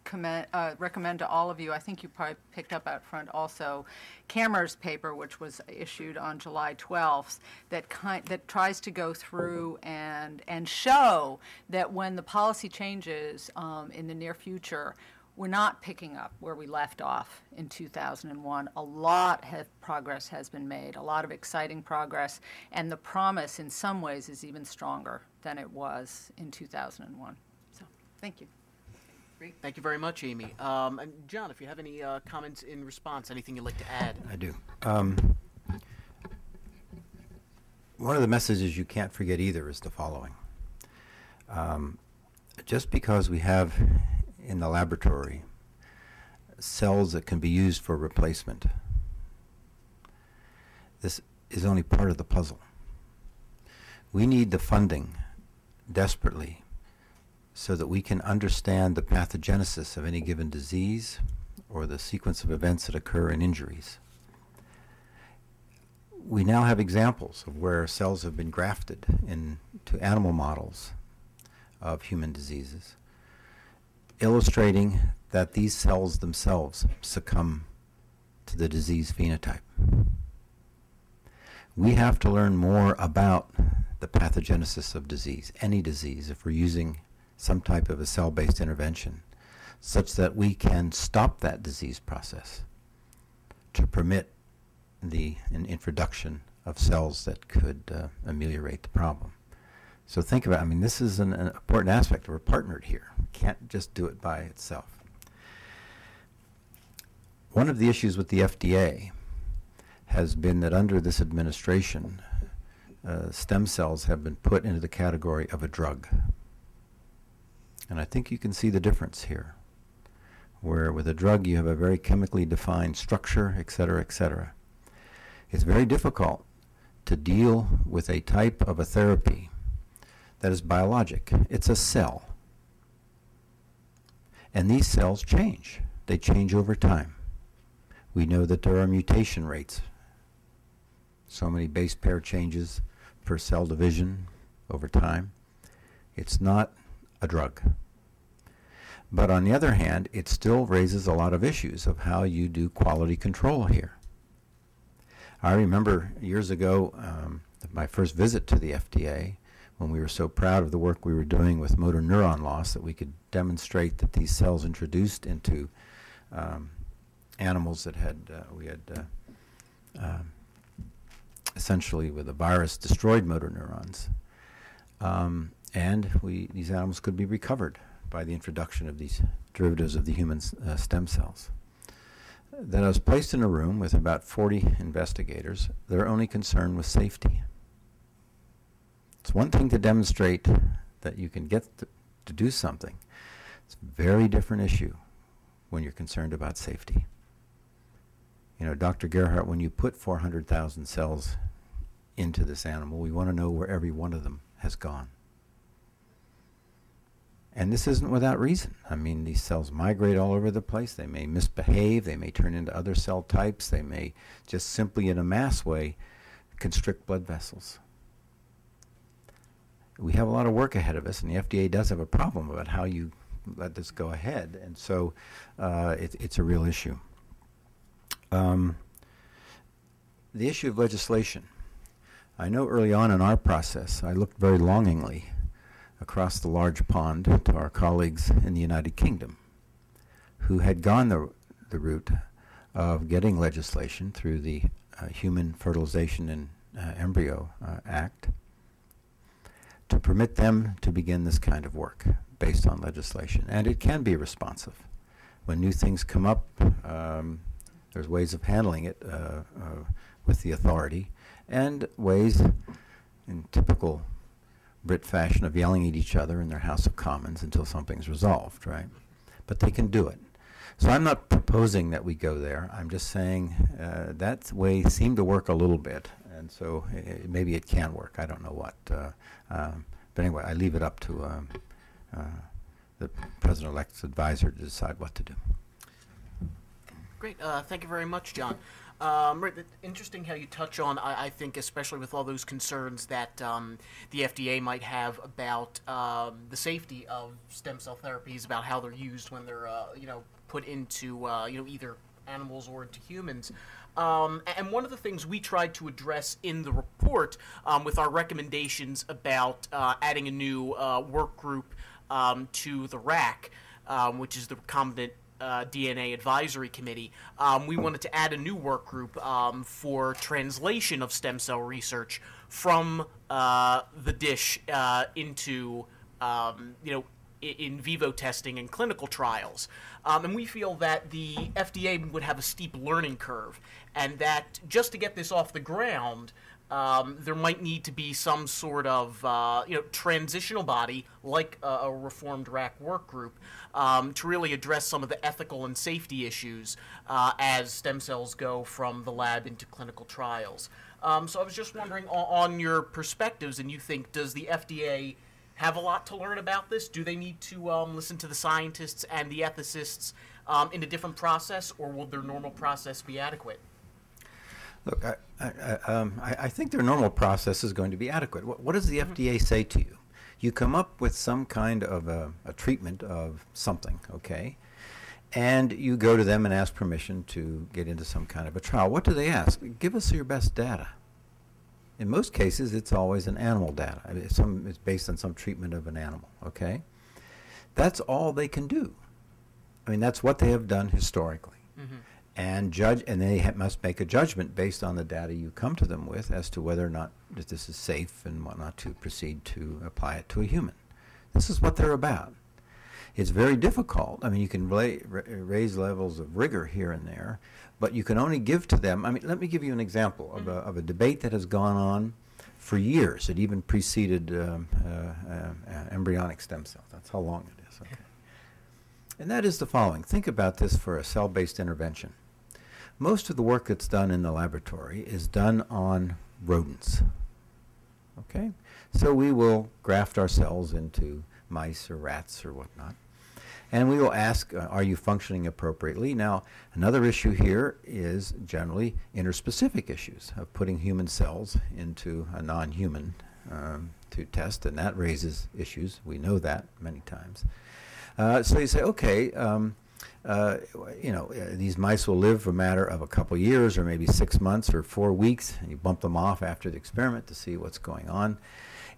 commend, uh, recommend to all of you, I think you probably picked up out front also, CAMR's paper, which was issued on July 12th, that, kind, that tries to go through and, and show that when the policy changes um, in the near future, we're not picking up where we left off in 2001. A lot of progress has been made, a lot of exciting progress, and the promise in some ways is even stronger than it was in 2001. So, thank you. Great. Thank you very much, Amy. Um, and John, if you have any uh, comments in response, anything you'd like to add? I do. Um, one of the messages you can't forget either is the following. Um, just because we have in the laboratory cells that can be used for replacement, this is only part of the puzzle. We need the funding desperately so that we can understand the pathogenesis of any given disease or the sequence of events that occur in injuries. We now have examples of where cells have been grafted into animal models of human diseases, illustrating that these cells themselves succumb to the disease phenotype. We have to learn more about the pathogenesis of disease, any disease, if we're using some type of a cell-based intervention such that we can stop that disease process to permit the introduction of cells that could uh, ameliorate the problem. So think about, I mean, this is an, an important aspect. We're partnered here. Can't just do it by itself. One of the issues with the FDA has been that under this administration, uh, stem cells have been put into the category of a drug. And I think you can see the difference here, where with a drug you have a very chemically defined structure, et cetera, et cetera. It's very difficult to deal with a type of a therapy that is biologic. It's a cell. And these cells change. They change over time. We know that there are mutation rates. So many base pair changes per cell division over time. It's not a drug. But on the other hand, it still raises a lot of issues of how you do quality control here. I remember years ago um, my first visit to the FDA when we were so proud of the work we were doing with motor neuron loss that we could demonstrate that these cells introduced into um, animals that had uh, we had uh, uh, essentially with a virus destroyed motor neurons um, and we, these animals could be recovered by the introduction of these derivatives of the human uh, stem cells. Then I was placed in a room with about 40 investigators. Their only concern was safety. It's one thing to demonstrate that you can get to, to do something. It's a very different issue when you're concerned about safety. You know, Dr. Gearhart, when you put 400,000 cells into this animal, we want to know where every one of them has gone. And this isn't without reason. I mean, these cells migrate all over the place. They may misbehave. They may turn into other cell types. They may just simply, in a mass way, constrict blood vessels. We have a lot of work ahead of us, and the FDA does have a problem about how you let this go ahead. And so uh, it, it's a real issue. Um, the issue of legislation. I know early on in our process, I looked very longingly across the large pond to our colleagues in the United Kingdom who had gone the, the route of getting legislation through the uh, Human Fertilization and uh, Embryo uh, Act to permit them to begin this kind of work based on legislation. And it can be responsive. When new things come up, um, there's ways of handling it uh, uh, with the authority and ways in typical Brit fashion of yelling at each other in their House of Commons until something's resolved, right? But they can do it. So I'm not proposing that we go there. I'm just saying uh, that way seemed to work a little bit, and so uh, maybe it can work. I don't know what. Uh, um, but anyway, I leave it up to um, uh, the president-elect's advisor to decide what to do. Great. Uh, thank you very much, John. Um, right, interesting how you touch on, I, I, think, especially with all those concerns that um, the FDA might have about um, the safety of stem cell therapies, about how they're used when they're, uh, you know, put into, uh, you know, either animals or into humans. Um, and one of the things we tried to address in the report um, with our recommendations about uh, adding a new uh, work group um, to the RAC, which is the recombinant uh, DNA Advisory Committee, um, we wanted to add a new work group um, for translation of stem cell research from uh, the dish uh, into, um, you know, in vivo testing and clinical trials. Um, and we feel that the FDA would have a steep learning curve, and that just to get this off the ground, um, there might need to be some sort of uh, you know transitional body like a, a reformed RAC work group um, to really address some of the ethical and safety issues uh, as stem cells go from the lab into clinical trials. Um, so I was just wondering on, on, your perspectives, and you think does the FDA have a lot to learn about this? Do they need to um, listen to the scientists and the ethicists um, in a different process, or will their normal process be adequate? Look, I, I, um, I, I, think their normal process is going to be adequate. What, what does the mm-hmm. FDA say to you? You come up with some kind of a, a, treatment of something, okay? And you go to them and ask permission to get into some kind of a trial. What do they ask? Give us your best data. In most cases, it's always an animal data. I mean, it's, some, it's based on some treatment of an animal, okay? That's all they can do. I mean, that's what they have done historically. Mm-hmm and judge, and they ha- must make a judgment based on the data you come to them with as to whether or not this is safe and whatnot to proceed to apply it to a human. This is what they're about. It's very difficult. I mean, you can ra- raise levels of rigor here and there, but you can only give to them. I mean, let me give you an example of, a, of a debate that has gone on for years. It even preceded um, uh, uh, embryonic stem cells. That's how long it is. Okay. And that is the following. Think about this for a cell based intervention. Most of the work that's done in the laboratory is done on rodents. Okay? So we will graft our cells into mice or rats or whatnot. And we will ask, uh, are you functioning appropriately? Now, another issue here is generally interspecific issues of putting human cells into a non human um, to test, and that raises issues. We know that many times. Uh, so you say, okay, um, uh, you know, uh, these mice will live for a matter of a couple years or maybe six months or four weeks. And you bump them off after the experiment to see what's going on.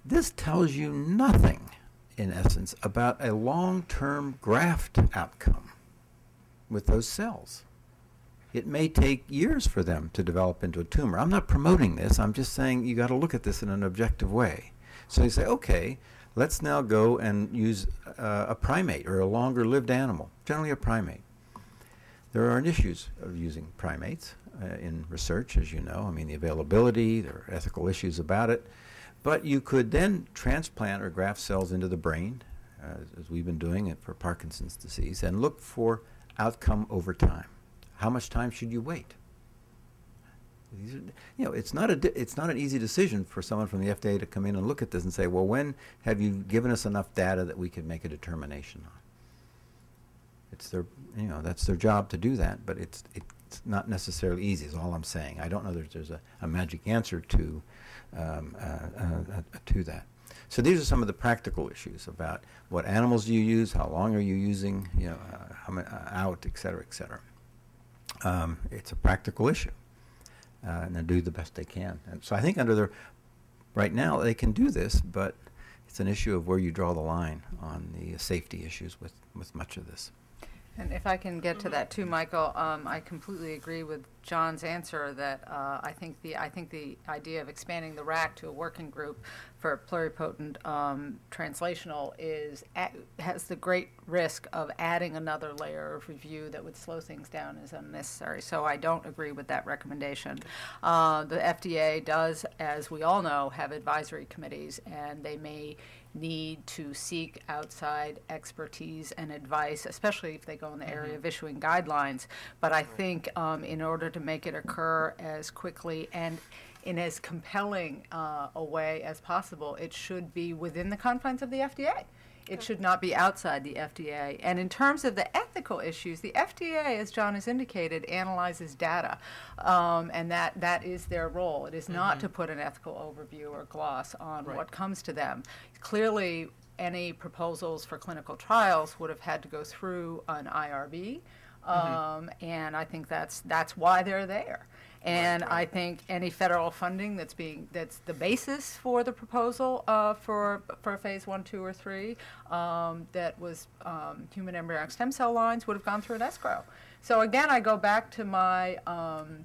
This tells you nothing, in essence, about a long term graft outcome with those cells. It may take years for them to develop into a tumor. I'm not promoting this, I'm just saying you got to look at this in an objective way. So you say, okay, Let's now go and use uh, a primate or a longer lived animal, generally a primate. There are issues of using primates uh, in research, as you know. I mean, the availability, there are ethical issues about it. But you could then transplant or graft cells into the brain, uh, as we've been doing it for Parkinson's disease, and look for outcome over time. How much time should you wait? You know, it's not a it's not an easy decision for someone from the FDA to come in and look at this and say, well, when have you given us enough data that we can make a determination on? It's their, you know, that's their job to do that, but it's it's not necessarily easy. Is all I'm saying. I don't know that there's a, a magic answer to um, uh, uh, uh, to that. So these are some of the practical issues about what animals do you use, how long are you using, you know, uh, how many, uh, out, et cetera, et cetera. Um, it's a practical issue uh, and do the best they can. And so I think under their right now they can do this, but it's an issue of where you draw the line on the safety issues with, with much of this. And if I can get to that too, Michael, um, I completely agree with John's answer that uh, I think the I think the idea of expanding the RAC to a working group for pluripotent um, translational is at, has the great risk of adding another layer of review that would slow things down is unnecessary. So I don't agree with that recommendation. Uh, the FDA does, as we all know, have advisory committees, and they may need to seek outside expertise and advice, especially if they go in the area of issuing guidelines. But I think um, in order to make it occur as quickly and in as compelling uh, a way as possible, it should be within the confines of the FDA. It should not be outside the FDA. And in terms of the ethical issues, the FDA, as John has indicated, analyzes data, um, and that, that is their role. It is not to put an ethical overview or gloss on Right. what comes to them. Clearly, any proposals for clinical trials would have had to go through an IRB, um, and I think that's that's why they're there. And I think any federal funding that's being that's the basis for the proposal uh, for for phase one, two, or three um, that was um, human embryonic stem cell lines would have gone through an ESCRO. So again, I go back to my um,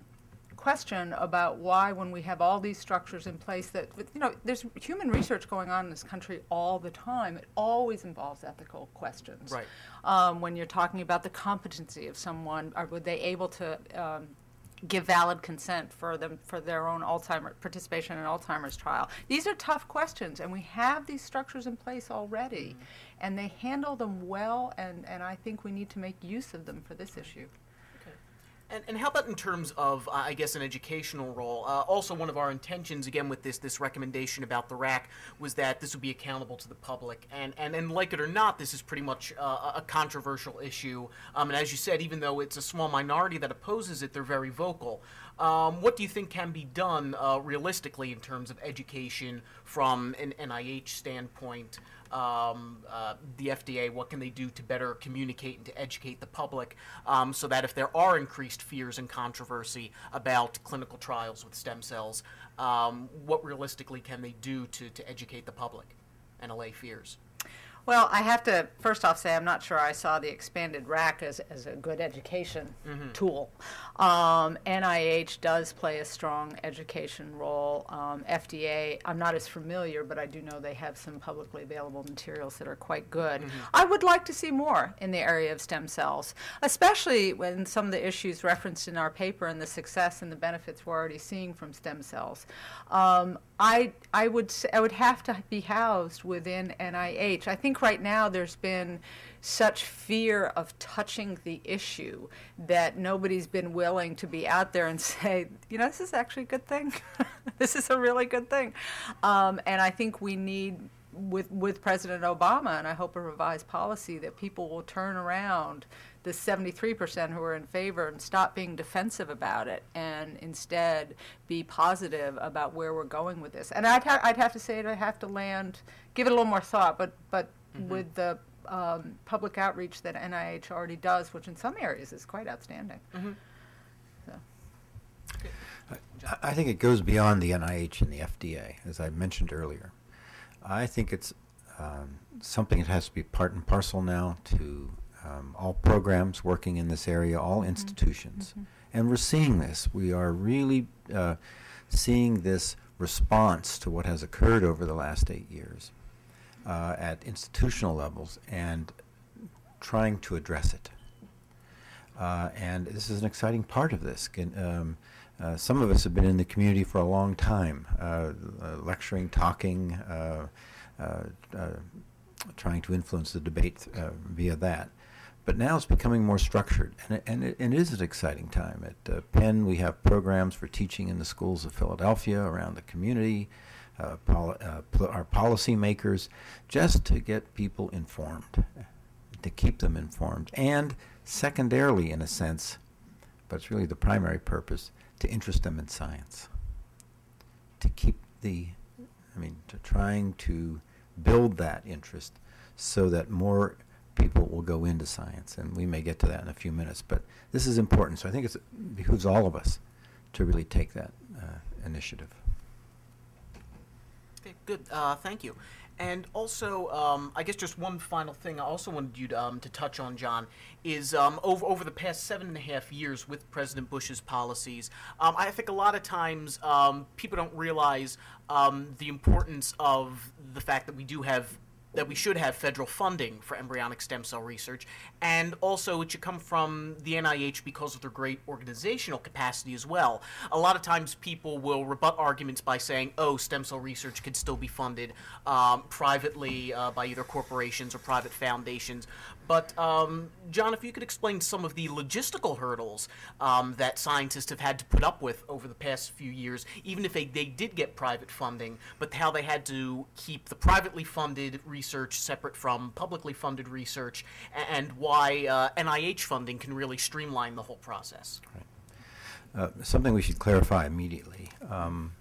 question about why, when we have all these structures in place, that you know, there's human research going on in this country all the time. It always involves ethical questions. Right. Um, when you're talking about the competency of someone, are were they able to um, give valid consent for them for their own Alzheimer participation in Alzheimer's trial? These are tough questions, and we have these structures in place already, mm-hmm. and they handle them well. And, and I think we need to make use of them for this issue. And, and how about in terms of, uh, I guess, an educational role? Uh, also, one of our intentions, again, with this this recommendation about the RAC was that this would be accountable to the public. And and, and like it or not, this is pretty much uh, a controversial issue. Um, and as you said, even though it's a small minority that opposes it, they're very vocal. Um, what do you think can be done uh, realistically in terms of education from an NIH standpoint? Um, uh, the FDA, what can they do to better communicate and to educate the public um, so that if there are increased fears and controversy about clinical trials with stem cells, um, what realistically can they do to, to educate the public and allay fears? Well, I have to first off say I'm not sure I saw the expanded RAC as, as a good education tool. Um, NIH does play a strong education role. Um, FDA, I'm not as familiar, but I do know they have some publicly available materials that are quite good. I would like to see more in the area of stem cells, especially when some of the issues referenced in our paper and the success and the benefits we're already seeing from stem cells. Um, I, I would I would have to be housed within NIH. I think right now there's been such fear of touching the issue that nobody's been willing to be out there and say, you know, this is actually a good thing. this is a really good thing. Um, and I think we need with with President Obama, and I hope a revised policy that people will turn around the 73% who are in favor and stop being defensive about it and instead be positive about where we're going with this. And I'd, ha- I'd have to say it, I have to land, give it a little more thought, but, but with the um, public outreach that NIH already does, which in some areas is quite outstanding. So. I- I think it goes beyond the NIH and the FDA, as I mentioned earlier. I think it's um, something that has to be part and parcel now to um, all programs working in this area, all institutions. And we're seeing this. We are really uh, seeing this response to what has occurred over the last eight years uh, at institutional levels and trying to address it. Uh, and this is an exciting part of this. Can, um, uh, some of us have been in the community for a long time, uh, uh, lecturing, talking, uh, uh, uh, trying to influence the debate uh, via that. But now it's becoming more structured, and it, and it, and it is an exciting time. At uh, Penn, we have programs for teaching in the schools of Philadelphia, around the community, uh, poli- uh, pl- our policymakers, just to get people informed, to keep them informed, and secondarily, in a sense, but it's really the primary purpose, to interest them in science. To keep the, I mean, to trying to build that interest so that more people will go into science. And we may get to that in a few minutes, but this is important. So I think it behooves all of us to really take that uh, initiative. Okay, good. Uh, thank you. And also, um, I guess just one final thing I also wanted you to, um, to touch on, John, is um, over, over the past seven and a half years with President Bush's policies, um, I think a lot of times um, people don't realize um, the importance of the fact that we do have that we should have federal funding for embryonic stem cell research, and also it should come from the NIH because of their great organizational capacity as well. A lot of times people will rebut arguments by saying, oh, stem cell research can still be funded um, privately uh, by either corporations or private foundations. But, um, John, if you could explain some of the logistical hurdles um, that scientists have had to put up with over the past few years, even if they, they did get private funding, but how they had to keep the privately funded research separate from publicly funded research, and why uh, NIH funding can really streamline the whole process. Right. Uh, something we should clarify immediately um,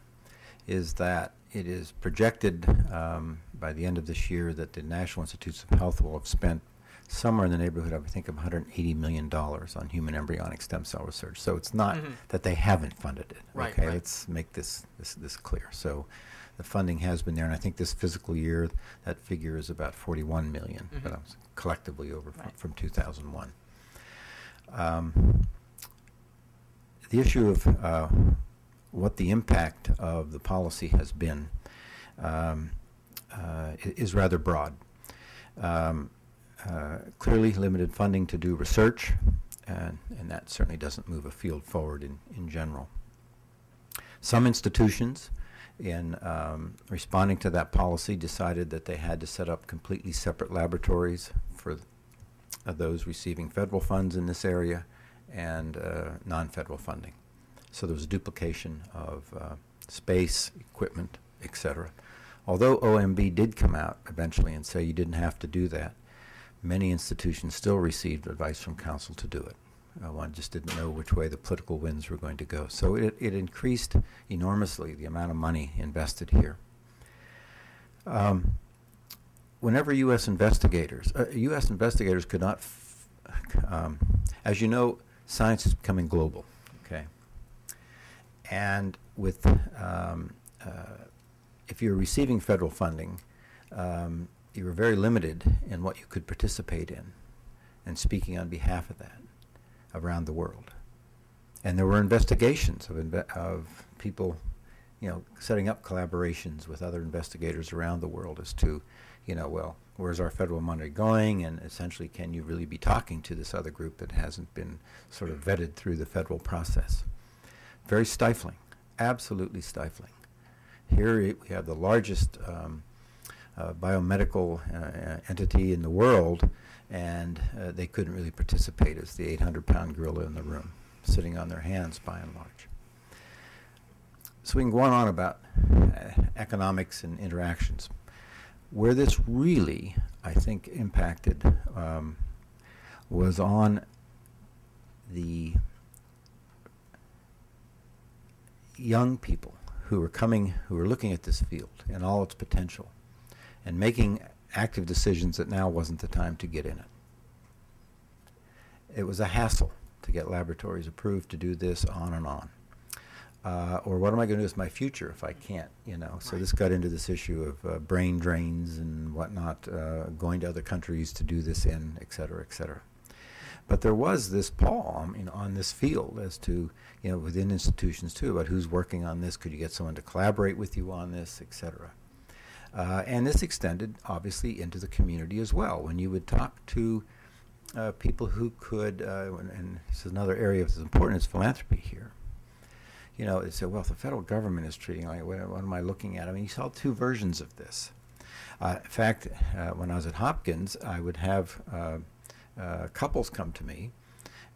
is that it is projected um, by the end of this year that the National Institutes of Health will have spent somewhere in the neighborhood of, I think, of $180 million on human embryonic stem cell research. So it's not mm-hmm. that they haven't funded it. Right, okay, right. let's make this, this, this clear. So the funding has been there, and I think this fiscal year that figure is about 41 million, mm-hmm. but collectively over right. from, from 2001. Um, the issue of uh, what the impact of the policy has been um, uh, is rather broad. Um, uh, clearly limited funding to do research, and, and that certainly doesn't move a field forward in, in general. Some institutions, in um, responding to that policy, decided that they had to set up completely separate laboratories for uh, those receiving federal funds in this area and uh, non-federal funding. So there was a duplication of uh, space, equipment, etc. Although OMB did come out eventually and say you didn't have to do that, many institutions still received advice from counsel to do it. Uh, one just didn't know which way the political winds were going to go. So it, it increased enormously the amount of money invested here. Um, whenever U.S. investigators, uh, U.S. investigators could not, f- um, as you know, science is becoming global, okay? And with, um, uh, if you're receiving federal funding, um, you were very limited in what you could participate in and speaking on behalf of that around the world. And there were investigations of, inve- of people, you know, setting up collaborations with other investigators around the world as to, you know, well, where's our federal money going? And essentially, can you really be talking to this other group that hasn't been sort of vetted through the federal process? Very stifling, absolutely stifling. Here we have the largest um, uh, biomedical uh, entity in the world, and uh, they couldn't really participate as the 800 pound gorilla in the room, sitting on their hands by and large. So we can go on, about uh, economics and interactions. Where this really, I think, impacted um, was on the young people who were coming, who were looking at this field and all its potential and making active decisions that now wasn't the time to get in it. It was a hassle to get laboratories approved to do this on and on. Uh, or what am I going to do with my future if I can't, you know? So this got into this issue of uh, brain drains and whatnot, uh, going to other countries to do this in, et cetera, et cetera. But there was this pall you know, on this field as to, you know, within institutions too, about who's working on this. Could you get someone to collaborate with you on this, et cetera? Uh, and this extended, obviously, into the community as well. When you would talk to uh, people who could, uh, and this is another area that's important, is philanthropy here. You know, they say, well, if the federal government is treating like, what, what am I looking at? I mean, you saw two versions of this. Uh, in fact, uh, when I was at Hopkins, I would have uh, couples come to me,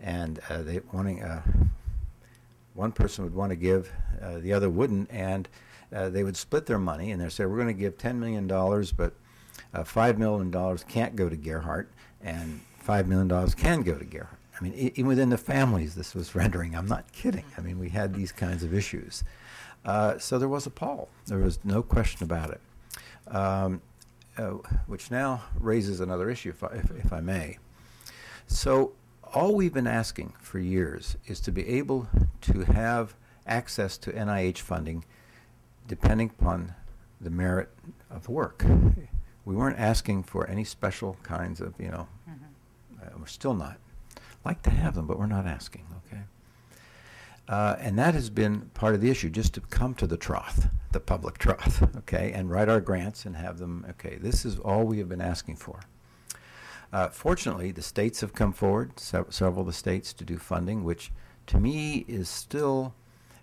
and they wanting one person would want to give, the other wouldn't, and uh, they would split their money and they say, we're going to give $10 million, but uh, $5 million can't go to Gearhart, and $5 million can go to Gearhart. I mean, even within the families, this was rendering. I'm not kidding. I mean, we had these kinds of issues. Uh, so there was a pall. There was no question about it. Um, uh, which now raises another issue, if I, if, if I may. So, all we've been asking for years is to be able to have access to NIH funding depending upon the merit of the work. We weren't asking for any special kinds of, you know, uh, we're still not. Like to have them, but we're not asking, okay? Uh, and that has been part of the issue, just to come to the trough, the public trough, okay, and write our grants and have them, okay, this is all we have been asking for. Uh, fortunately, the states have come forward, sev- several of the states, to do funding, which to me is still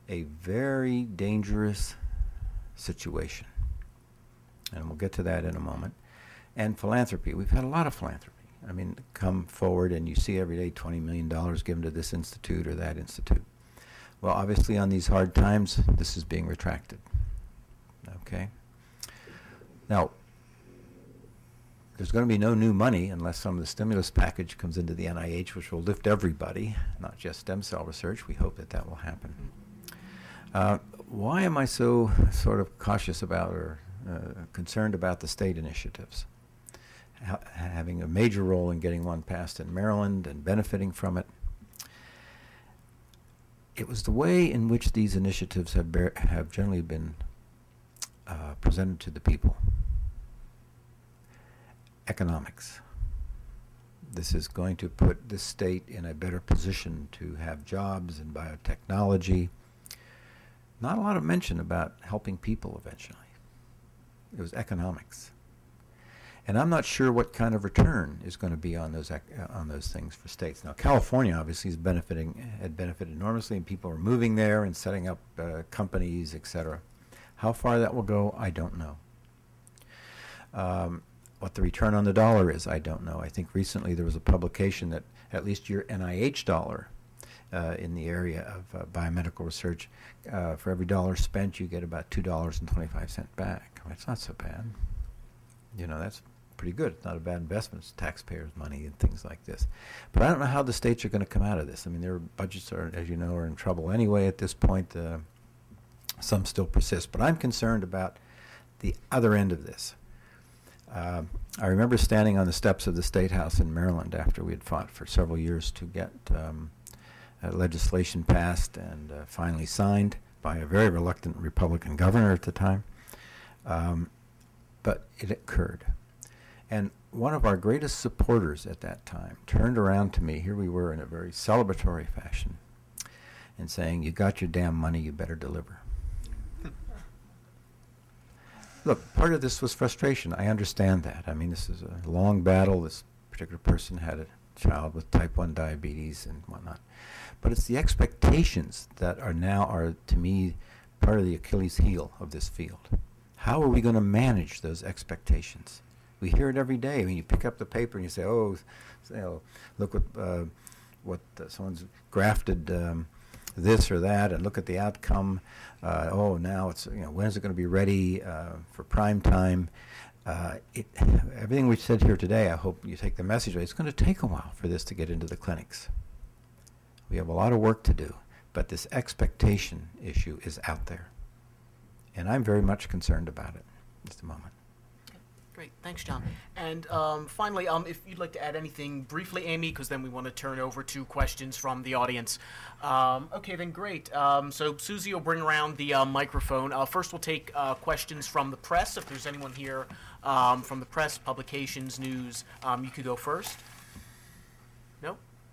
a very dangerous situation. And we'll get to that in a moment. And philanthropy. We've had a lot of philanthropy. I mean, come forward and you see every day $20 million given to this institute or that institute. Well, obviously, on these hard times, this is being retracted. Okay? Now, there's going to be no new money unless some of the stimulus package comes into the NIH, which will lift everybody, not just stem cell research. We hope that that will happen. Uh, why am I so sort of cautious about or uh, concerned about the state initiatives? Ha- having a major role in getting one passed in Maryland and benefiting from it. It was the way in which these initiatives have, have generally been uh, presented to the people economics. This is going to put the state in a better position to have jobs in biotechnology. Not a lot of mention about helping people eventually. It was economics. And I'm not sure what kind of return is going to be on those uh, on those things for states. Now, California obviously is benefiting had benefited enormously, and people are moving there and setting up uh, companies, et cetera. How far that will go, I don't know. Um, what the return on the dollar is, I don't know. I think recently there was a publication that at least your NIH dollar uh, in the area of uh, biomedical research, uh, for every dollar spent, you get about two dollars and twenty-five cent back. It's not so bad. You know, that's pretty good. It's not a bad investment. It's taxpayers' money and things like this. But I don't know how the states are going to come out of this. I mean, their budgets are, as you know, are in trouble anyway at this point. Uh, some still persist, but I'm concerned about the other end of this. Uh, I remember standing on the steps of the State House in Maryland after we had fought for several years to get um, legislation passed and uh, finally signed by a very reluctant Republican governor at the time. Um, but it occurred. And one of our greatest supporters at that time turned around to me, here we were in a very celebratory fashion, and saying, You got your damn money, you better deliver. Look, part of this was frustration. I understand that. I mean, this is a long battle. This particular person had a child with type 1 diabetes and whatnot. But it's the expectations that are now, are to me, part of the Achilles heel of this field. How are we going to manage those expectations? We hear it every day. I mean, you pick up the paper and you say, "Oh, look what uh, what uh, someone's grafted um, this or that, and look at the outcome." Uh, oh, now it's you know when is it going to be ready uh, for prime time? Uh, it, everything we've said here today, I hope you take the message. It's going to take a while for this to get into the clinics. We have a lot of work to do, but this expectation issue is out there, and I'm very much concerned about it at the moment. Great, thanks, John. And um, finally, um, if you'd like to add anything briefly, Amy, because then we want to turn over to questions from the audience. Um, okay, then great. Um, so Susie will bring around the uh, microphone. Uh, first, we'll take uh, questions from the press. If there's anyone here um, from the press, publications, news, um, you could go first.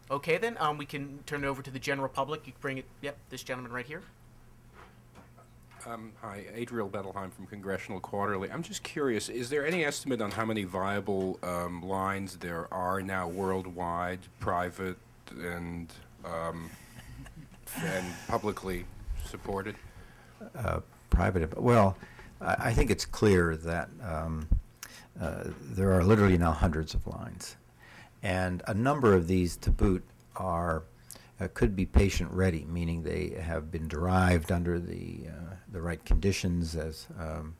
No? Okay, then we can turn it over to the general public. You can bring it. Yep, this gentleman right here. Um, hi, Adriel Bettelheim from Congressional Quarterly. I'm just curious, is there any estimate on how many viable um, lines there are now worldwide, private and um, and publicly supported? Uh, private, well, I, I, think it's clear that um, uh, there are literally now hundreds of lines, and a number of these to boot are uh, could be patient ready, meaning they have been derived under the, uh, the right conditions as um,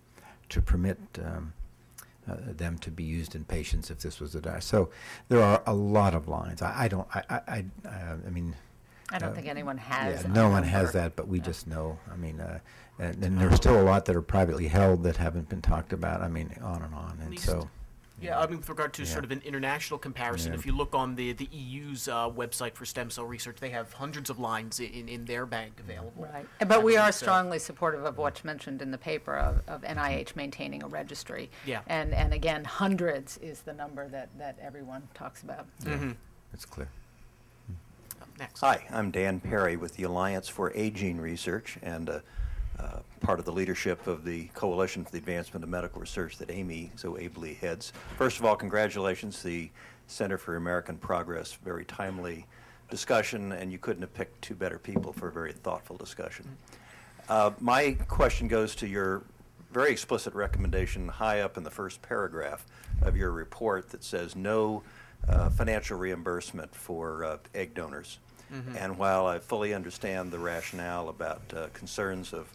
to permit um, uh, them to be used in patients if this was a die. So there are a lot of lines. I, I don't, I, I, I, uh, I mean, I don't uh, think anyone has. Yeah, no one has that, but we yeah. just know. I mean, uh, and, and, there's still a lot that are privately held that haven't been talked about. I mean, on and on. And so, Yeah, I mean, with regard to sort of an international comparison, Yeah. if you look on the, the EU's uh, website for stem cell research, they have hundreds of lines in, in their bank available. Right, but we are mean, so- strongly supportive of what's mentioned in the paper of, of NIH maintaining a registry. Yeah. And, and again, hundreds is the number that, that everyone talks about. It's clear. Next. Hi, I'm Dan Perry with the Alliance for Aging Research and uh, uh, part of the leadership of the Coalition for the Advancement of Medical Research that Amy so ably heads. First of all, congratulations the Center for American Progress. Very timely discussion, and you couldn't have picked two better people for a very thoughtful discussion. Uh, my question goes to your very explicit recommendation high up in the first paragraph of your report that says no uh, financial reimbursement for uh, egg donors. And while I fully understand the rationale about uh, concerns of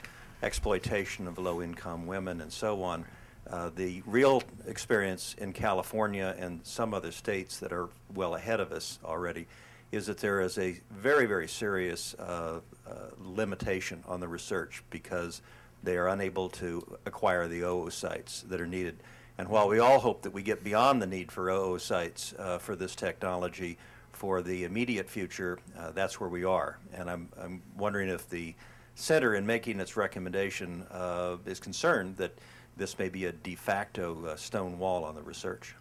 exploitation of low income women and so on, uh, the real experience in California and some other states that are well ahead of us already is that there is a very, very serious uh, uh, limitation on the research because they are unable to acquire the oocytes that are needed. And while we all hope that we get beyond the need for oocytes uh, for this technology for the immediate future, uh, that's where we are. And I'm, I'm wondering if the center, in making its recommendation, uh, is concerned that this may be a de facto uh, stone wall on the research.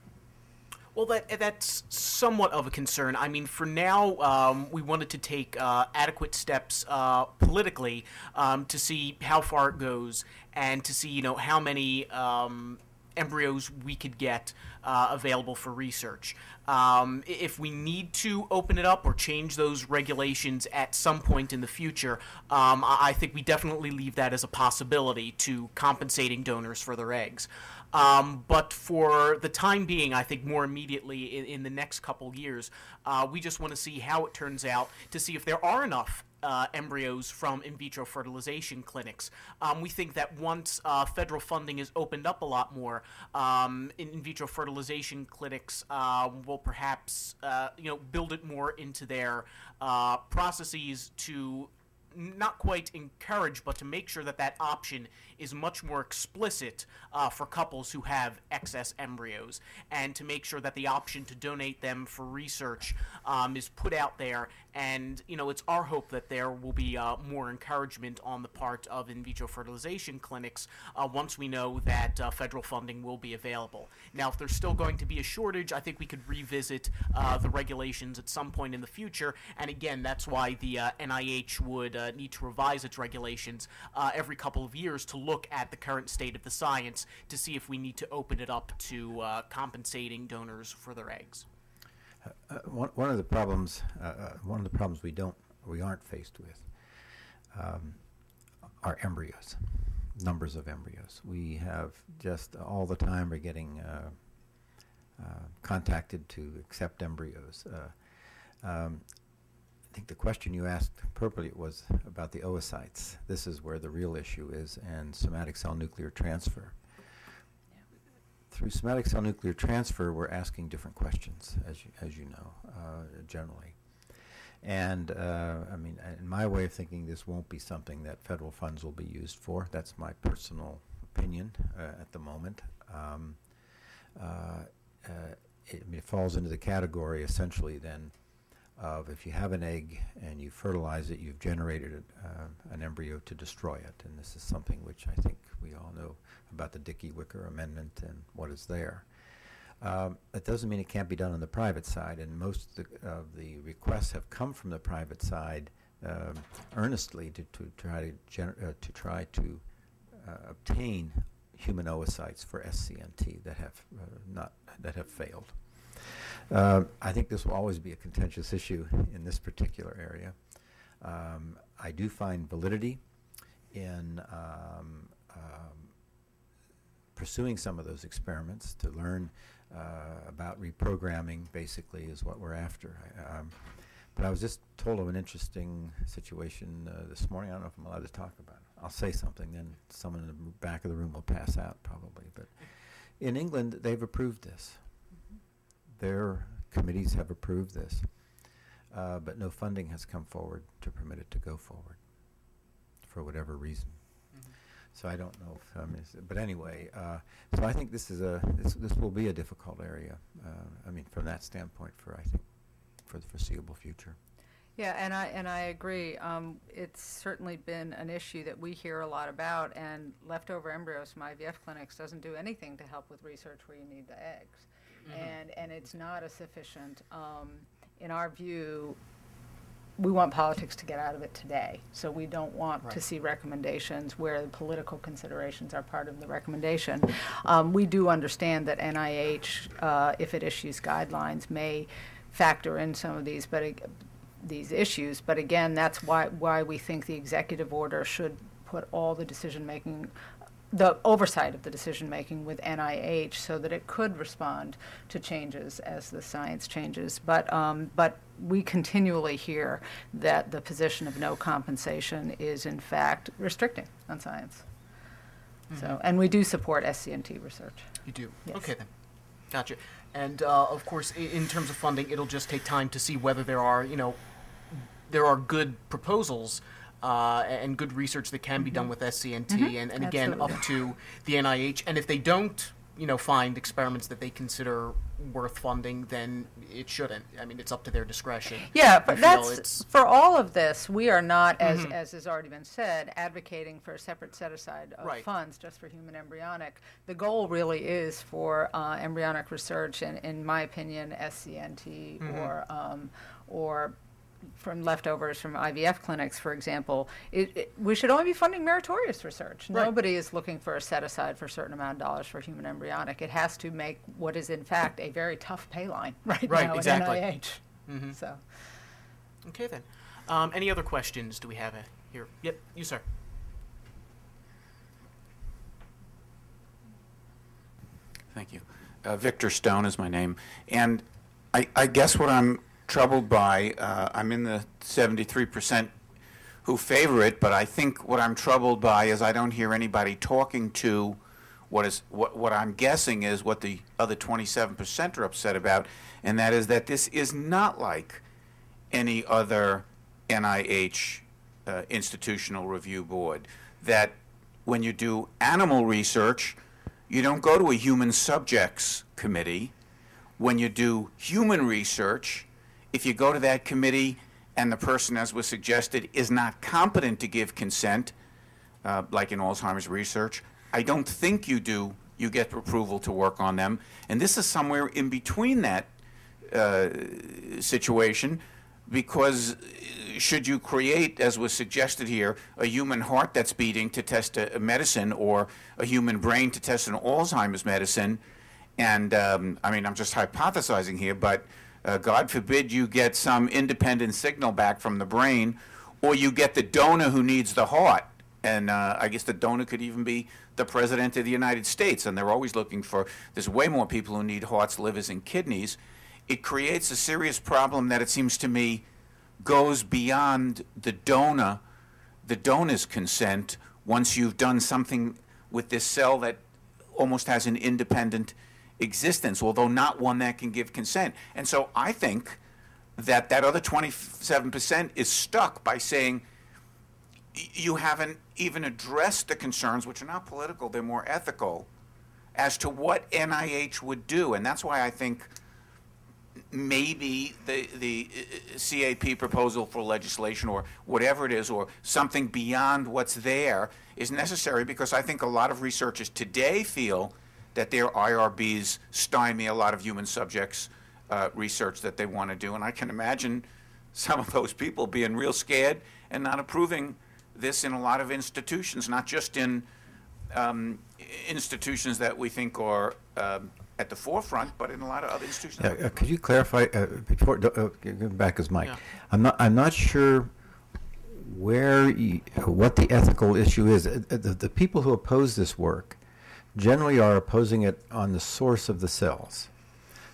Well, that that's somewhat of a concern. I mean, for now, um, we wanted to take uh, adequate steps uh, politically um, to see how far it goes and to see, you know, how many um, embryos we could get uh, available for research. Um, if we need to open it up or change those regulations at some point in the future, um, I think we definitely leave that as a possibility to compensating donors for their eggs. Um, but for the time being, I think more immediately in, in the next couple years, uh, we just want to see how it turns out to see if there are enough uh, embryos from in vitro fertilization clinics. Um, we think that once uh, federal funding is opened up a lot more, um, in, vitro fertilization clinics uh, will perhaps uh, you know build it more into their uh, processes to not quite encourage, but to make sure that that option is much more explicit uh, for couples who have excess embryos, and to make sure that the option to donate them for research um, is put out there. And you know, it's our hope that there will be uh, more encouragement on the part of in vitro fertilization clinics uh, once we know that uh, federal funding will be available. Now, if there's still going to be a shortage, I think we could revisit uh, the regulations at some point in the future. And again, that's why the NIH would uh, need to revise its regulations every couple of years to look at the current state of the science to see if we need to open it up to uh, compensating donors for their eggs. Uh, one, one of the problems, uh, uh, one of the problems we don't, we aren't faced with, um, are embryos, numbers of embryos. We have just all the time we're getting uh, uh, contacted to accept embryos. Uh, um, think the question you asked appropriately was about the oocytes. This is where the real issue is, and somatic cell nuclear transfer through somatic cell nuclear transfer, we're asking different questions, as you, as you know, uh, generally. And uh, I mean, in my way of thinking, this won't be something that federal funds will be used for. That's my personal opinion uh, at the moment. Um, uh, uh, it, I mean, it falls into the category essentially then of if you have an egg and you fertilize it, you've generated uh, an embryo to destroy it. And this is something which I think we all know about the Dickey-Wicker Amendment and what is there. Um, that doesn't mean it can't be done on the private side, and most of the, of the requests have come from the private side um, earnestly to, to try to, gener- uh, to try to uh, obtain human oocytes for SCNT that have uh, not that have failed. Uh, I think this will always be a contentious issue in this particular area. Um, I do find validity in um, um, pursuing some of those experiments to learn uh, about reprogramming, basically, is what we're after. Um, but I was just told of an interesting situation uh, this morning. I don't know if I'm allowed to talk about it. I'll say something, then someone in the back of the room will pass out, probably. But in England, they've approved this. Their committees have approved this, uh, but no funding has come forward to permit it to go forward for whatever reason. So I don't know if, um, is- but anyway, uh, so I think this is a, this, this will be a difficult area. uh, I mean, from that standpoint for, I think, for the foreseeable future. Yeah, and I, and I agree. Um, it's certainly been an issue that we hear a lot about, and leftover embryos from IVF clinics doesn't do anything to help with research where you need the eggs. And, and it's not a sufficient, um, in our view, we want politics to get out of it today. So we don't want to see recommendations where the political considerations are part of the recommendation. Um, we do understand that NIH, uh, if it issues guidelines, may factor in some of these, but these issues. But again, that's why why we think the executive order should put all the decision making the oversight of the decision making with NIH so that it could respond to changes as the science changes. But, um, but we continually hear that the position of no compensation is in fact restricting on science. So, and we do support SCNT research. You do? Yes. Okay then. Gotcha. And uh, of course, i- in terms of funding, it'll just take time to see whether there are, you know, there are good proposals uh, and good research that can be done with SCNT, and, and again, Absolutely. up to the NIH. And if they don't, you know, find experiments that they consider worth funding, then it shouldn't. I mean, it's up to their discretion. Yeah, but that's for all of this. We are not, as Mhm. as has already been said, advocating for a separate set aside of Right. funds just for human embryonic. The goal really is for uh, embryonic research, and in my opinion, SCNT Mm-hmm. or um, or from leftovers from IVF clinics, for example, it, it, we should only be funding meritorious research. Right. Nobody is looking for a set aside for a certain amount of dollars for human embryonic. It has to make what is in fact a very tough pay line right, Right, now exactly. at NIH. Mhm. So. Okay then. Um, any other questions do we have uh, here? Yep, you sir. Thank you. Uh, Victor Stone is my name. And I, I guess what I'm troubled by, uh, I'm in the 73% who favor it, but I think what I'm troubled by is I don't hear anybody talking to what is what, what I'm guessing is what the other 27% are upset about, and that is that this is not like any other NIH uh, institutional review board. That when you do animal research, you don't go to a human subjects committee. When you do human research, if you go to that committee and the person, as was suggested, is not competent to give consent, uh, like in Alzheimer's research, I don't think you do. You get approval to work on them, and this is somewhere in between that uh, situation because uh, should you create, as was suggested here, a human heart that's beating to test a, medicine or a human brain to test an Alzheimer's medicine, and um, I mean, I'm just hypothesizing here, but uh, God forbid you get some independent signal back from the brain, or you get the donor who needs the heart. And uh, I guess the donor could even be the president of the United States. And they're always looking for, there's way more people who need hearts, livers, and kidneys. It creates a serious problem that it seems to me goes beyond the donor, the donor's consent, once you've done something with this cell that almost has an independent existence, although not one that can give consent. And so I think that that other 27% is stuck by saying you haven't even addressed the concerns, which are not political, they're more ethical, as to what NIH would do. And that's why I think maybe the, the uh, CAP proposal for legislation or whatever it is, or something beyond what's there, is necessary because I think a lot of researchers today feel that their IRBs stymie a lot of human subjects uh, research that they want to do. And I can imagine some of those people being real scared and not approving this in a lot of institutions, not just in um, institutions that we think are um, at the forefront, but in a lot of other institutions. Yeah, uh, could you clarify uh, before uh, back as Mike? Yeah. I'm not. I'm not sure where y what the ethical issue is. Uh, uh, The, the people who oppose this work generally are opposing it on the source of the cells.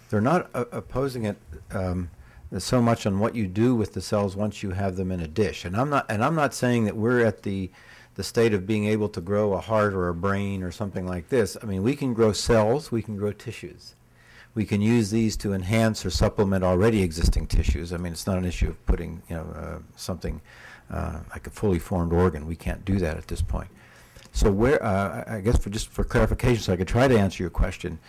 They're not uh, opposing it um, so much on what you do with the cells once you have them in a dish. And I'm not. And I'm not saying that we're at the the state of being able to grow a heart or a brain or something like this. I mean, we can grow cells. We can grow tissues we can use these to enhance or supplement already existing tissues. I mean, it's not an issue of putting, you know, uh, something uh, like a fully formed organ. We can't do that at this point. So where, uh, I I guess for just for clarification, so I could try to answer your question,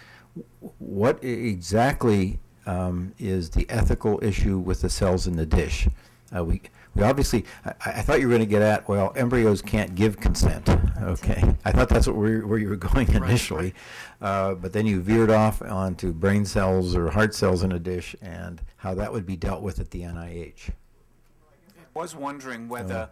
what exactly um, is the ethical issue with the cells in the dish? Uh, we, we obviously, I, I thought you were going to get at, well, embryos can't give consent. Okay, I thought that's what where, where you were going Right, initially, uh, but then you veered off onto brain cells or heart cells in a dish and how that would be dealt with at the NIH. I was wondering whether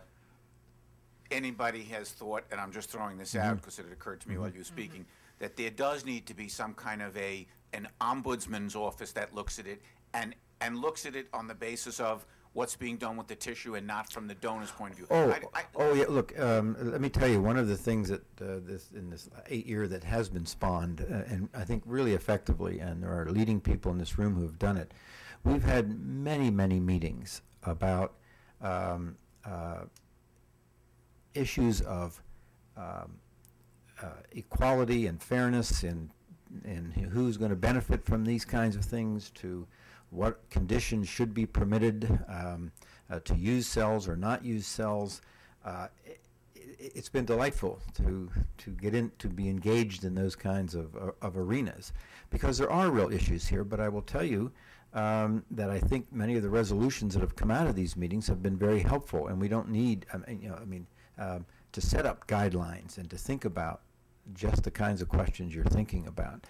anybody has thought, and I'm just throwing this out because it occurred to me while you were speaking, that there does need to be some kind of a an ombudsman's office that looks at it and and looks at it on the basis of what's being done with the tissue and not from the donor's point of view. Oh, I- I- oh yeah. Look, um, let me tell you, one of the things that uh, this in this eight year that has been spawned, uh, and I think really effectively, and there are leading people in this room who have done it. We've had many, many meetings about um, uh, issues of um, uh, equality and fairness in in who's going to benefit from these kinds of things to what conditions should be permitted um, uh, to use cells or not use cells. Uh, i i- it's been delightful to to get in to be engaged in those kinds of, of arenas because there are real issues here. But I will tell you um, that I think many of the resolutions that have come out of these meetings have been very helpful, and we don't need I mean, you know I mean um, to set up guidelines and to think about just the kinds of questions you're thinking about.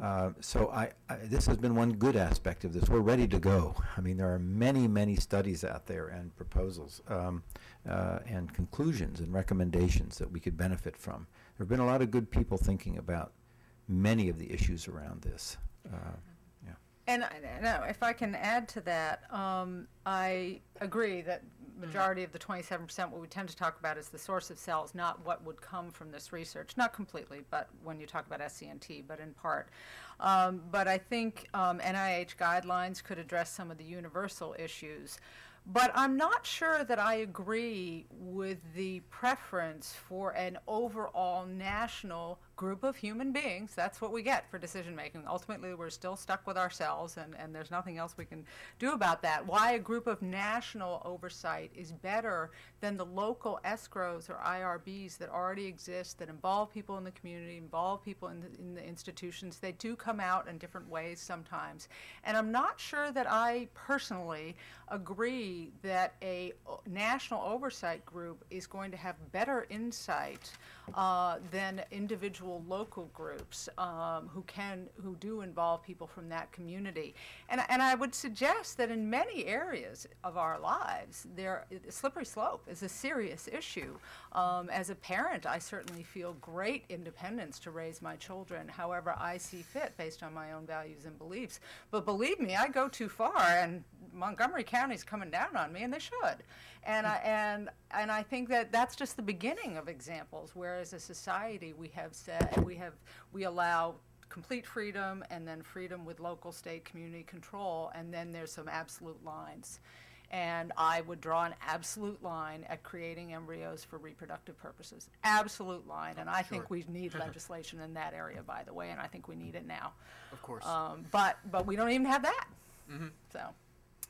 Uh, so I, I, this has been one good aspect of this. We're ready to go. I mean, there are many, many studies out there and proposals um, uh, and conclusions and recommendations that we could benefit from. There have been a lot of good people thinking about many of the issues around this. Uh. And I- no, if I can add to that, um, I agree that majority of the 27%, what we tend to talk about is the source of cells, not what would come from this research. Not completely, but when you talk about SCNT, but in part. Um, but I think um, NIH guidelines could address some of the universal issues. But I'm not sure that I agree with the preference for an overall national group of human beings. That's what we get for decision making. Ultimately, we're still stuck with ourselves, and, and there's nothing else we can do about that. Why a group of national oversight is better than the local ESCROs or IRBs that already exist, that involve people in the community, involve people in the, in the institutions. They do come out in different ways sometimes. And I'm not sure that I personally agree that a national oversight group is going to have better insight uh, than individual local groups um, who can who do involve people from that community. And, and I would suggest that in many areas of our lives, there slippery slope is a serious issue. Um, as a parent, I certainly feel great independence to raise my children however I see fit based on my own values and beliefs. But believe me, I go too far, and Montgomery County's coming down on me, and they should. And I, and and I think that that's just the beginning of examples where, as a society, we have said we have we allow complete freedom and then freedom with local, state, community control, and then there's some absolute lines. And I would draw an absolute line at creating embryos for reproductive purposes. Absolute line. And I think we need legislation in that area, by the way, and I think we need it now. Of course. Um, but but we don't even have that. So.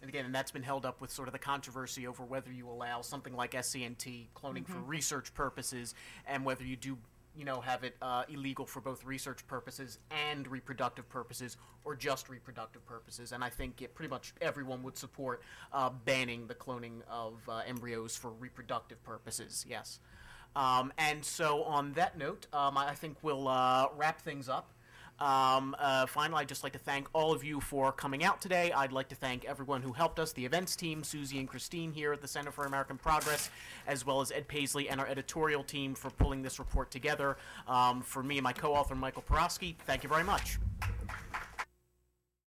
And again, and that's been held up with sort of the controversy over whether you allow something like SCNT cloning for research purposes and whether you do, you know, have it uh, illegal for both research purposes and reproductive purposes or just reproductive purposes. And I think it, pretty much everyone would support uh, banning the cloning of uh, embryos for reproductive purposes, yes. Um, and so, on that note, um, I I think we'll uh, wrap things up. Um, uh, finally, I'd just like to thank all of you for coming out today. I'd like to thank everyone who helped us, the events team, Susie and Christine here at the Center for American Progress, as well as Ed Paisley and our editorial team for pulling this report together. Um, for me and my co author, Michael Porosky, thank you very much.